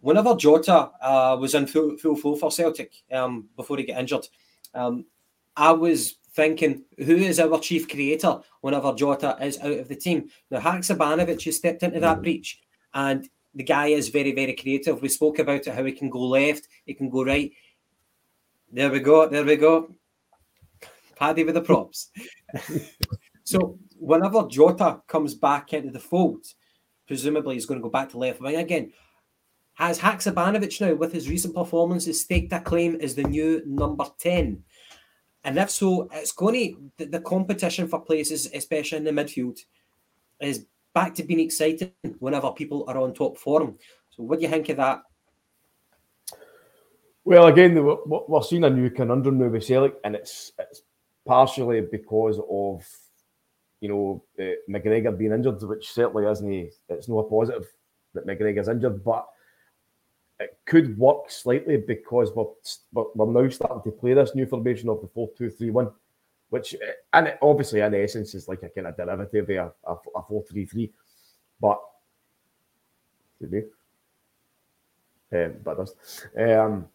whenever Jota uh, was in full, full flow for Celtic um, before he got injured, um, I was thinking, who is our chief creator whenever Jota is out of the team? Now, Haksabanovic has stepped into that breach, and the guy is very, very creative. We spoke about it, how he can go left, he can go right. There we go, there we go. Paddy with the props. so, whenever Jota comes back into the fold, presumably he's going to go back to left wing again. Has Haksabanovic now, with his recent performances, staked a claim as the new number 10? And if so, it's going to, the, competition for places, especially in the midfield, is back to being exciting whenever people are on top form. So, what do you think of that? Well, again, we're seeing a new conundrum now with Celtic, and it's it's partially because of you know uh, McGregor being injured, which certainly isn't. It's not a positive that McGregor's injured, but it could work slightly because we're, we're now starting to play this new formation of the 4 2 3 1, which, and obviously, in essence, is like a kind of derivative of a, a 4 3 3. But, um, but does. Um,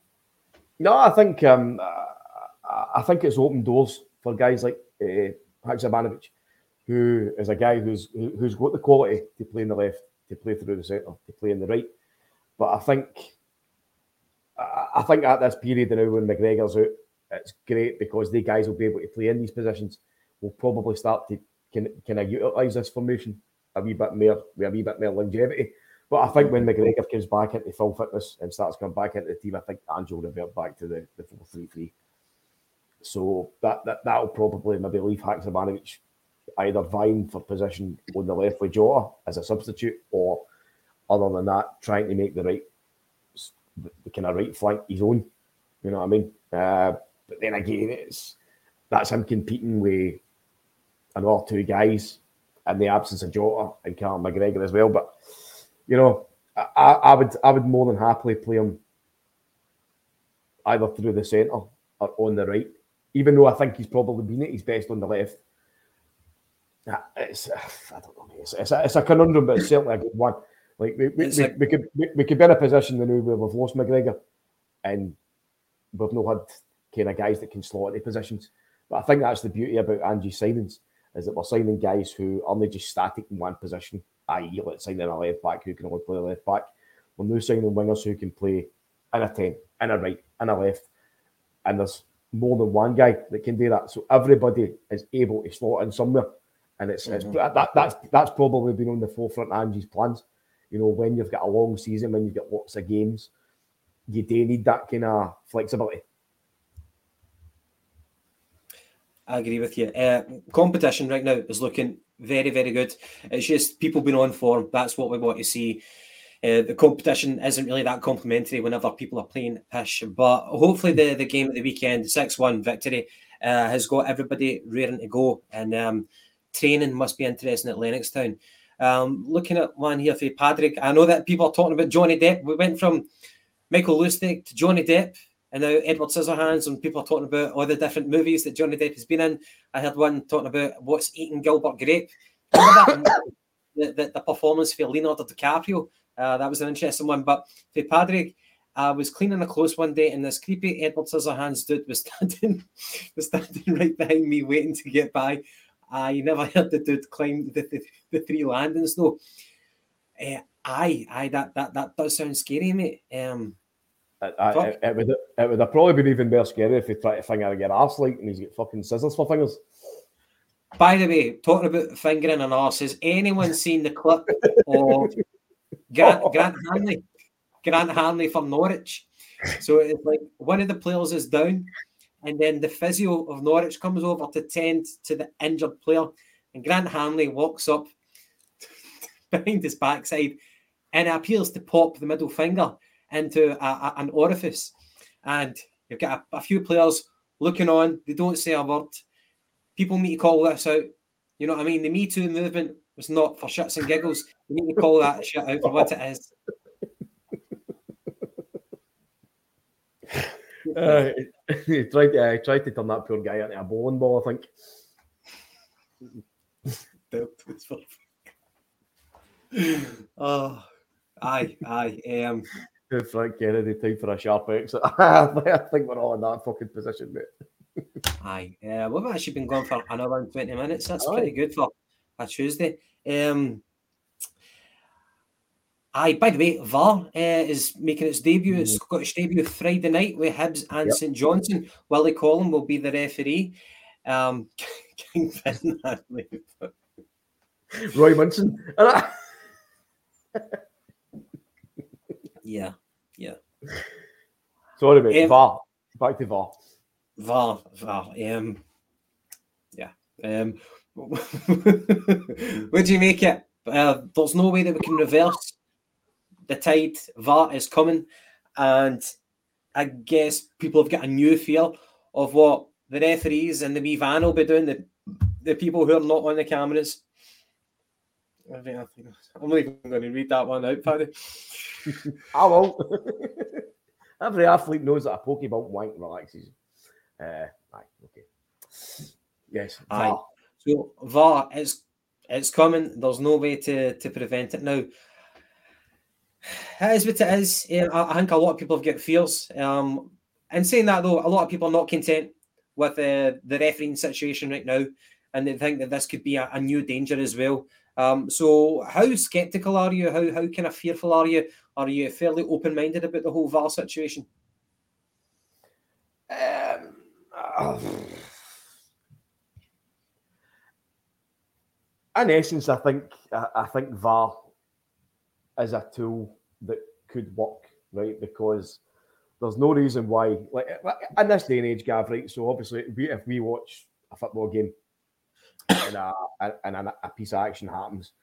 no, I think um, I think it's open doors for guys like uh, Haksabanovic, who is a guy who's who's got the quality to play in the left, to play through the centre, to play in the right. But I think I think at this period now when McGregor's out, it's great because the guys will be able to play in these positions. We'll probably start to can can I utilise this formation a wee bit more with a wee bit more longevity. But I think when McGregor comes back into full fitness and starts coming back into the team, I think Angel will revert back to the, the 4 3 3. So that, that that'll probably maybe leave Haksabanovic either vying for position on the left with Jota as a substitute, or other than that, trying to make the right the kind of right flank his own. You know what I mean? Uh, but then again, it's that's him competing with another two guys in the absence of Jota and Carl McGregor as well. But you know, I, I would I would more than happily play him either through the centre or on the right, even though I think he's probably been at his best on the left. It's I don't know. It's, it's, a, it's a conundrum, but it's certainly a good one. Like we, we, we, we, could we, we, could be in a position now where we've lost McGregor and we've not had kind of guys that can slot into positions. But I think that's the beauty about Angie's signings is that we're signing guys who aren't just static in one position, i.e., let's sign in a left back who can only play a left back. We're now signing wingers who can play in a 10, in a right, in a left. And there's more than one guy that can do that. So everybody is able to slot in somewhere. And it's, mm-hmm. it's that, that's that's probably been on the forefront of Angie's plans you know, when you've got a long season, when you've got lots of games, you do need that kind of flexibility. I agree with you. Uh, competition right now is looking very, very good. It's just people being on form. That's what we want to see. Uh, the competition isn't really that complimentary whenever people are playing pish, but hopefully the, the game at the weekend, 6 1 victory, uh, has got everybody raring to go. And um, training must be interesting at Lennoxtown. Um, looking at one here for Patrick, I know that people are talking about Johnny Depp. We went from Mikael Lustig to Johnny Depp, and now Edward Scissorhands, and people are talking about all the different movies that Johnny Depp has been in. I heard one talking about what's eating Gilbert Grape. the, the, the, performance for Leonardo DiCaprio. Uh, that was an interesting one. But for Patrick, I was cleaning the clothes one day, and this creepy Edward Scissorhands dude was standing, was standing right behind me, waiting to get by. Uh, you never heard the dude climb the, the, the three landings though. Uh, aye, aye, that, that that does sound scary, mate. Um, I, I, it, it, would it would have probably been even more scary if he tried to finger your arse like and he's got fucking scissors for fingers. By the way, talking about fingering an arse, has anyone seen the clip of Grant, Grant Hanley? Grant Hanley from Norwich. So it's like one of the players is down, and then the physio of Norwich comes over to tend to the injured player. And Grant Hanley walks up behind his backside and appears to pop the middle finger into a, a, an orifice. And you've got a, a, few players looking on, they don't say a word. People need to call this out. You know what I mean? The Me Too movement was not for shits and giggles. You need to call that shit out for what it is. Uh, he tried to uh, tried to turn that poor guy into a bowling ball. I think. oh, aye, aye. Um, Frank Kennedy, time for a sharp exit. I think we're all in that fucking position, mate. aye. Uh, we've actually been going for another 20 minutes. That's Aye. pretty good for a Tuesday. Um, aye, by the way, VAR uh, is making its debut, its Scottish debut Friday night with Hibs and Yep. St Johnstone. Willie Collum will be the referee. Um, King Finn, Roy Munson. yeah, yeah. Sorry, mate. Um, VAR. Back to VAR. VAR, VAR. Um, yeah. Um, what do you make it? Uh, there's no way that we can reverse the tide. VAR is coming, and I guess people have got a new feel of what the referees and the wee van will be doing. The the people who are not on the cameras. I think, I think, I'm not even going to read that one out, Paddy. I won't. Every athlete knows that a pokeball wank relaxes. Uh, aye, okay. Yes, Aye. VAR. So VAR it's it's coming. There's no way to to prevent it now. It is what it is. Um, I, think a lot of people have got fears. Um, and saying that though, a lot of people are not content with uh, the refereeing situation right now, and they think that this could be a, a new danger as well. Um, so how skeptical are you? How how kind of fearful are you? Are you fairly open minded about the whole VAR situation? Um, uh, in essence, I think I, I think VAR is a tool that could work, right? Because there's no reason why, like like, in this day and age, Gav, right? So obviously, if we watch a football game and a, and a, a piece of action happens,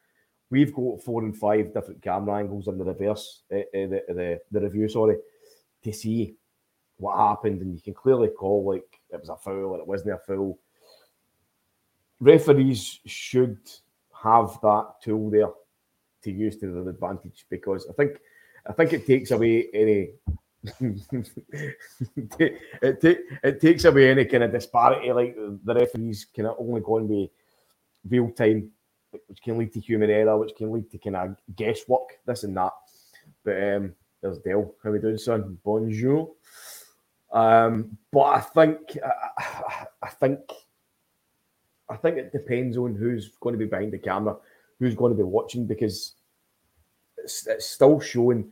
we've got four and five different camera angles in the reverse, uh, uh, the, the the review, sorry, to see what happened, and you can clearly call like it was a foul or it wasn't a foul. Referees should have that tool there to use to their advantage because I think I think it takes away any it, ta- it takes away any kind of disparity like the referees kind of only going with real time which can lead to human error which can lead to kind of guesswork this and that. But um there's Dale. How we doing son? Bonjour. Um, but I think I, I think I think it depends on who's going to be behind the camera, who's going to be watching, because it's, it's still showing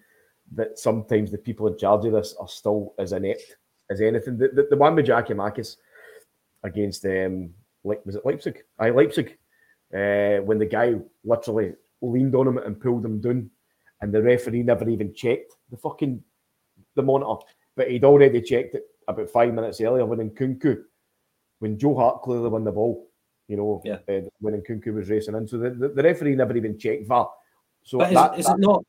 that sometimes the people in charge of this are still as inept as anything. The, the, the one with Giakoumakis against um, like was it Leipzig? I Leipzig, uh, when the guy literally leaned on him and pulled him down, and the referee never even checked the fucking the monitor but he'd already checked it about five minutes earlier when Nkunku, when Joe Hart clearly won the ball, you know, Yeah. uh, when Nkunku was racing in. So the, the, the referee never even checked VAR. So But is, that, it, is that- it not?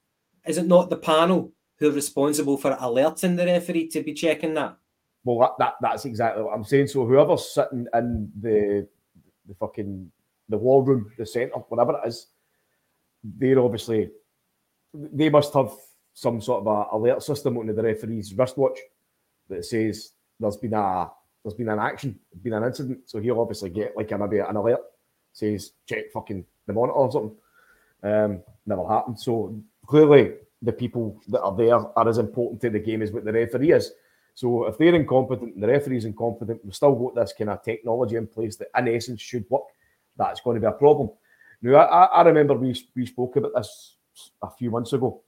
Is it not the panel who are responsible for alerting the referee to be checking that? well, that, that that's exactly what I'm saying. So whoever's sitting in the the fucking the wall room, the centre, whatever it is, they're obviously they must have some sort of a alert system on the referee's wristwatch that says there's been a there's been an action, been an incident. So he'll obviously get like maybe an alert says check fucking the monitor or something. Um, never happened. So clearly the people that are there are as important to the game as what the referee is. So if they're incompetent and the referee's incompetent, we've still got this kind of technology in place that in essence should work. That's going to be a problem. Now I- I remember we we spoke about this a few months ago,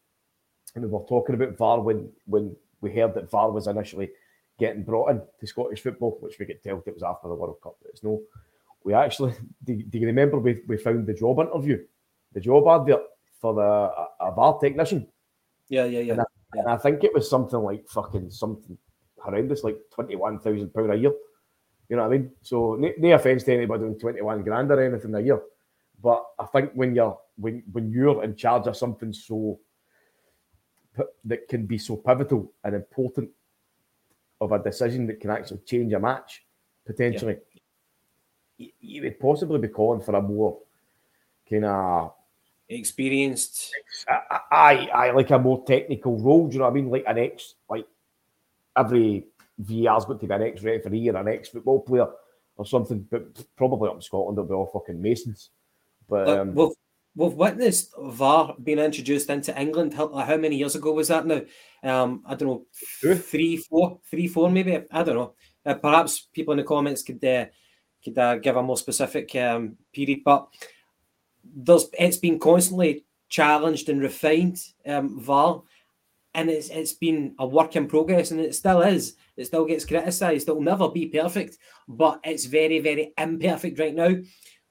and we were talking about VAR when when we heard that VAR was initially getting brought in to Scottish football, which we get told it was after the World Cup. But it's no. We actually do, do you remember we, we found the job interview, the job advert for the a, a VAR technician, Yeah, yeah, yeah. and I think it was something like fucking something horrendous, like twenty one thousand pound a year. You know what I mean? So no, no offense to anybody doing twenty one grand or anything a year, but I think when you're when when you're in charge of something so that can be so pivotal and important of a decision that can actually change a match potentially, y- you would possibly be calling for a more kind of Experienced. I, I, I like a more technical role. Do you know what I mean? Like an ex, like every VR's got to be an ex referee or an ex football player or something. But probably up in Scotland they'll be all fucking masons. But um, we've, we've witnessed VAR being introduced into England. How, how many years ago was that now? Um, I don't know, three, four, three, four, maybe. I don't know. Uh, perhaps people in the comments could uh, could uh, give a more specific um, period, but there's it's been constantly challenged and refined um, VAR, and it's it's been a work in progress, and it still is. It still gets criticised. It'll never be perfect, but it's very very imperfect right now.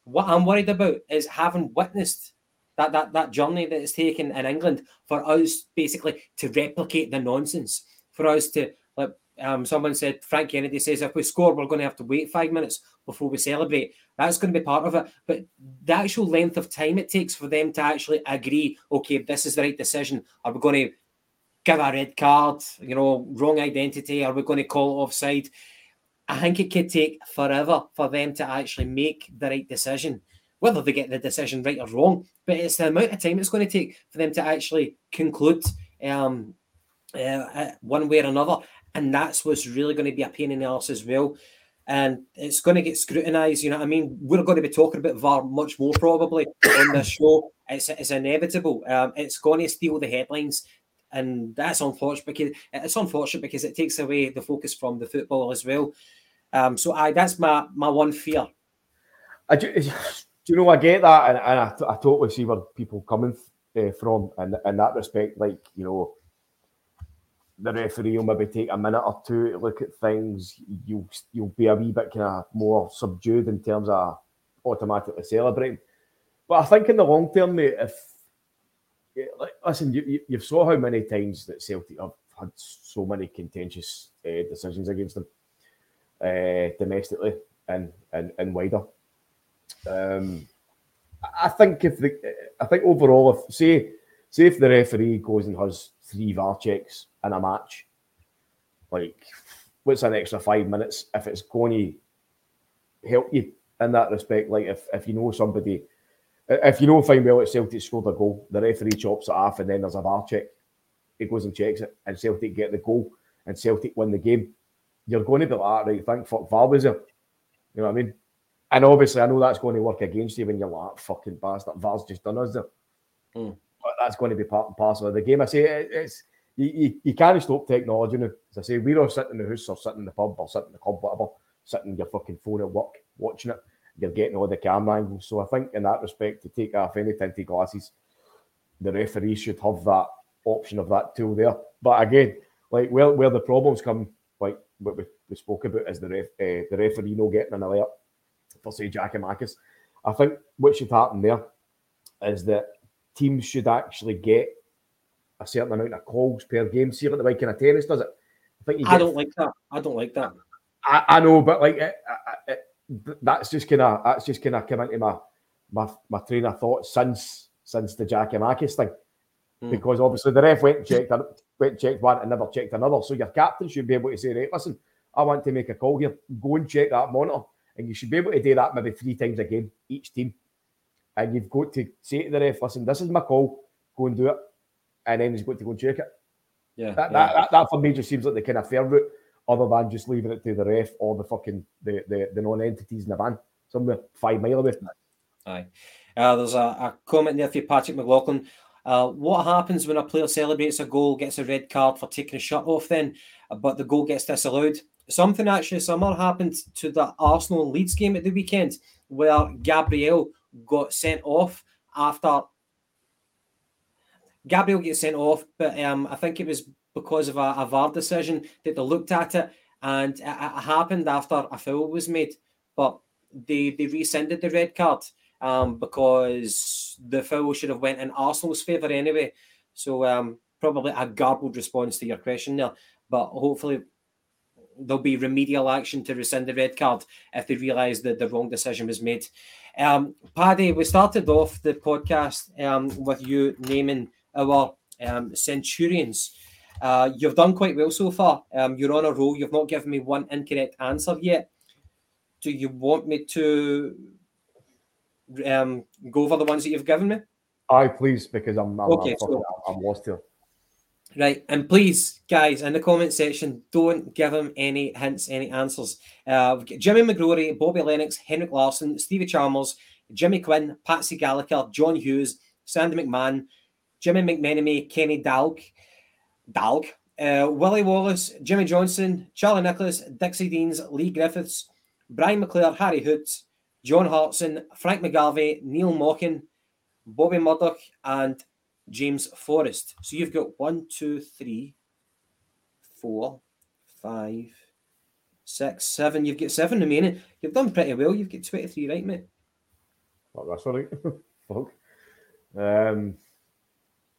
What I'm worried about is having witnessed that that that journey that it's taken in England for us basically to replicate the nonsense, for us to like um, someone said Frank Kennedy says if we score we're going to have to wait five minutes before we celebrate. That's going to be part of it. But the actual length of time it takes for them to actually agree, okay, this is the right decision. Are we going to give a red card? You know, wrong identity? Are we going to call it offside? I think it could take forever for them to actually make the right decision, whether they get the decision right or wrong. But it's the amount of time it's going to take for them to actually conclude um, uh, one way or another. And that's what's really going to be a pain in the arse as well. And it's going to get scrutinised. You know what I mean? We're going to be talking about VAR much more probably on this show. It's, it's inevitable. Um, it's going to steal the headlines. And that's unfortunate because it's unfortunate because it takes away the focus from the football as well. Um, so I that's my my one fear. I do, do you know I get that, and, and I, I totally see where people coming uh, from, and in that respect, like you know, the referee will maybe take a minute or two to look at things. You'll you'll be a wee bit kind of more subdued in terms of automatically celebrating. But I think in the long term, mate, if like, listen, you, you you've saw how many times that Celtic have had so many contentious uh, decisions against them uh, domestically and and and wider. Um, I think if the I think overall, if say say if the referee goes and has three VAR checks in a match, like what's an extra five minutes if it's going to help you in that respect? Like if if you know somebody, if you know fine well that Celtic scored a goal, the referee chops it off, and then there's a VAR check, he goes and checks it, and Celtic get the goal, and Celtic win the game. You're going to be like, right, thank fuck VAR was there. You know what I mean? And obviously, I know that's going to work against you when you're like, fucking bastard, VAR's just done us there. Mm. But that's going to be part and parcel of the game. I say it's you, you, you can't stop technology now. As I say, we're all sitting in the house or sitting in the pub or sitting in the club, whatever, sitting your fucking phone at work, watching it. You're getting all the camera angles. So I think in that respect, to take off any tinted glasses, the referee should have that option of that tool there. But again, like where, where the problems come, what we, we spoke about, is the ref, uh, the referee no getting an alert for say Giakoumakis. I think what should happen there is that teams should actually get a certain amount of calls per game. See, like the way kind of tennis does it. I think I don't like that. I don't like that. I, I know, but like it, it, it, that's just kind of that's just kind of come into my my my train of thought since since the Giakoumakis thing, mm. because obviously the ref went and checked went and checked one and never checked another. So your captain should be able to say, right, listen, I want to make a call here. Go and check that monitor, and you should be able to do that maybe three times a game each team. And you've got to say to the ref, listen, this is my call. Go and do it and then he's got to go and check it. Yeah, that, yeah. That, that, that, for me just seems like the kind of fair route, other than just leaving it to the ref or the fucking the the, the non-entities in the van somewhere five mile away. Aye. Uh, there's a, a, comment there for Patrick McLaughlin. Uh, what happens when a player celebrates a goal, gets a red card for taking a shot off then, but the goal gets disallowed? Something actually similar happened to the Arsenal Leeds game at the weekend where Gabriel got sent off after Gabriel gets sent off, but um, I think it was because of a, a VAR decision that they looked at it, and it, it, happened after a foul was made. But they they rescinded the red card um, because the foul should have went in Arsenal's favour anyway. So um, probably a garbled response to your question there, but hopefully there'll be remedial action to rescind the red card if they realise that the wrong decision was made. Um, Paddy, we started off the podcast um, with you naming our um, Centurions. Uh, you've done quite well so far. Um, you're on a roll. You've not given me one incorrect answer yet. Do you want me to um, go over the ones that you've given me? Aye, please, because I'm I'm, okay, I'm, so, I'm lost here. Right, and please, guys, in the comment section, don't give him any hints, any answers. Uh, Jimmy McGrory, Bobby Lennox, Henrik Larsson, Stevie Chalmers, Jimmy Quinn, Patsy Gallacher, John Hughes, Sandy McMahon, Jimmy McMenemy, Kenny Dalg, Dalg, uh, Willie Wallace, Jimmy Johnstone, Charlie Nicholas, Dixie Deans, Leigh Griffiths, Brian McClair, Harry Hood, John Hartson, Frank McGarvey, Neil Mochan, Bobby Murdoch, and James Forrest. So you've got one, two, three, four, five, six, seven. You've got seven remaining. You've done pretty well. You've got 23 right, mate. Fuck, that's all right. Fuck. Um,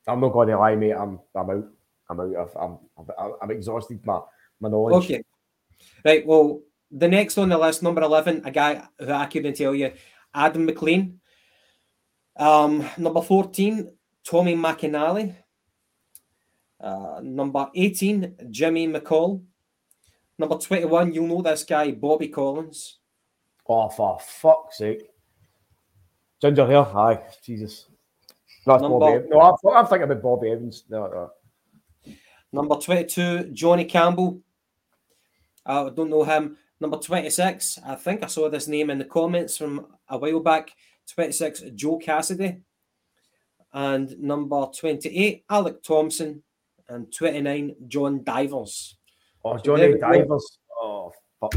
I'm not going to lie, mate. I'm I'm out. I'm out. I'm I'm, I'm exhausted. My my knowledge. Okay. Right. Well, the next on the list, number 11, a guy who I couldn't tell you, Adam McLean. Um, number 14, Tommy McInally. Uh, number 18, Jimmy McColl. Number 21, you'll know this guy, Bobby Collins. Oh, for fuck's sake. Ginger hair. Aye, Jesus. That's Number- Bobby. No, I'm, I'm thinking about Bobby Evans. No, no. Number 22, Johnny Campbell. I don't know him. Number 26, I think I saw this name in the comments from a while back. 26, Joe Cassidy. And number 28, Alec Thompson. And 29, John Divers. Oh, Johnny go. Divers. Oh, fuck.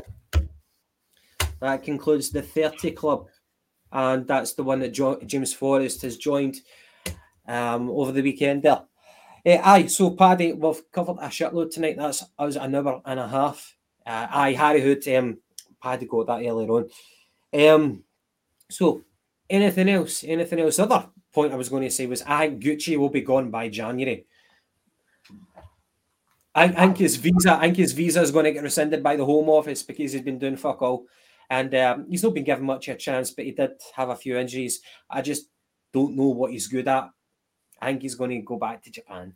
That concludes the 30 club. And that's the one that jo- James Forrest has joined um, over the weekend there. Eh, aye, so Paddy, we've covered a shitload tonight. That's us an hour and a half. Uh, aye, Harry Hood, um, Paddy got that earlier on. Um, so, anything else? Anything else? Other point I was going to say was I think Gucci will be gone by January. I I think his visa, I think his visa is going to get rescinded by the Home Office because he's been doing fuck all, and um, he's not been given much of a chance. But he did have a few injuries. I just don't know what he's good at. I think he's going to go back to Japan.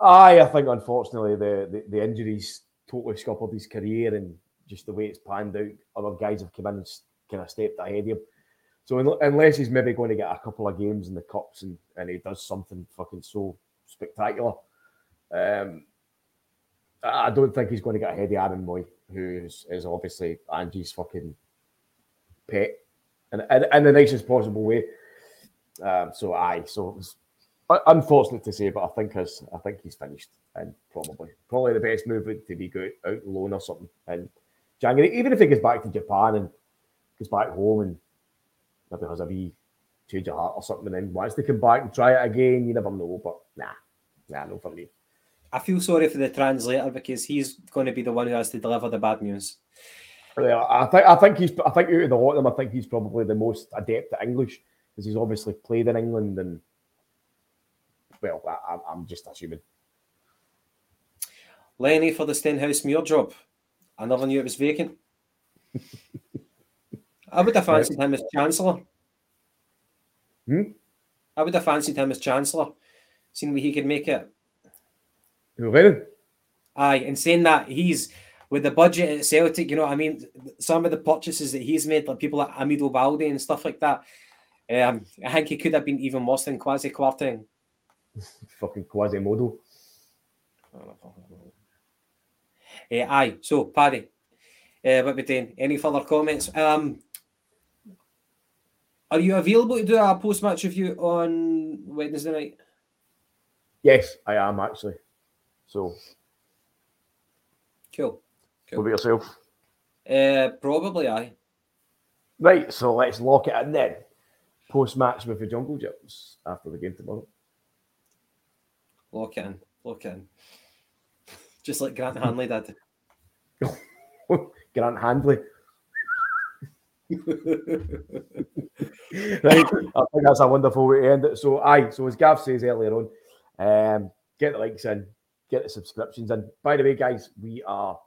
Aye, I think unfortunately the, the, the injuries totally scuppered his career and just the way it's panned out. Other guys have come in and kind of stepped ahead of him. So unless he's maybe going to get a couple of games in the cups and, and he does something fucking so spectacular, um, I don't think he's going to get ahead of Aaron Mooy, who is, obviously Angie's fucking pet, and in, in the nicest possible way. Um, so aye, so it was Uh, unfortunate to say, but I think his, I think he's finished, and probably probably the best move would to be go out loan or something in January, even if he goes back to Japan and goes back home and maybe has a wee change of heart or something, and then wants to come back and try it again. You never know, but nah, nah, no for me. I feel sorry for the translator because he's going to be the one who has to deliver the bad news. Yeah, I think I think he's I think out of the lot of them, I think he's probably the most adept at English because he's obviously played in England and well, I, I'm- I'm just assuming. Lenny for the Stenhousemuir job. I never knew it was vacant. I would have fancied him as Chancellor. Hmm? I would have fancied him as Chancellor, seeing what he could make it. Lennon? Aye, and saying that he's with the budget at Celtic, you know what I mean? Some of the purchases that he's made, like people like Amido Balde and stuff like that, um, I think he could have been even worse than Kwasi Kwarteng. Fucking Quasimodo. Uh, aye, so Paddy, uh, what we doing? Any further comments? Um, are you available to do a post match review on Wednesday night? Yes, I am actually. So, Cool. what about yourself? Uh, probably I. Right, so let's lock it in then. Post match with the Jungle Jims after the game tomorrow. Lock in. Lock in. Just like Grant Hanley did. Grant Handley. right, I think that's a wonderful way to end it. So, aye, so as Gav says earlier on, um, get the likes in, get the subscriptions in. By the way, guys, we are,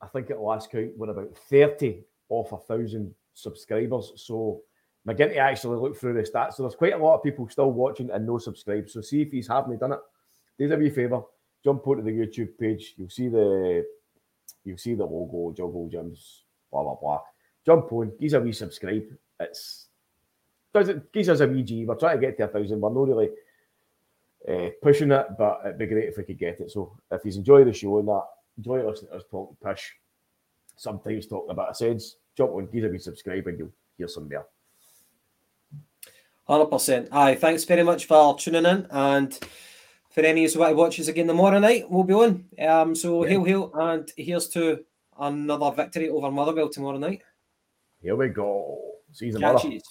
I think at last count, we're about 30 off a thousand subscribers. So, McGinty actually looked through the stats. So, there's quite a lot of people still watching and no subscribe. So, see if he's haven't done it. Do us a wee favour, jump onto the YouTube page. You'll see the you'll see the logo, Jungle Jims, blah blah blah. Jump on, give us a wee subscribe. It's does it gives us a wee G. We're trying to get to a thousand. We're not really uh, pushing it, but it'd be great if we could get it. So if you enjoy the show and that, enjoy listening to us talk push, sometimes talking about a sense, jump on, give a wee subscribe and you'll hear some more. Hundred percent. Aye, thanks very much for tuning in, and for any of you who watch us again tomorrow night, we'll be on. Um, so Yeah. hail, hail, and here's to another victory over Motherwell tomorrow night. Here we go. See you tomorrow. Catches.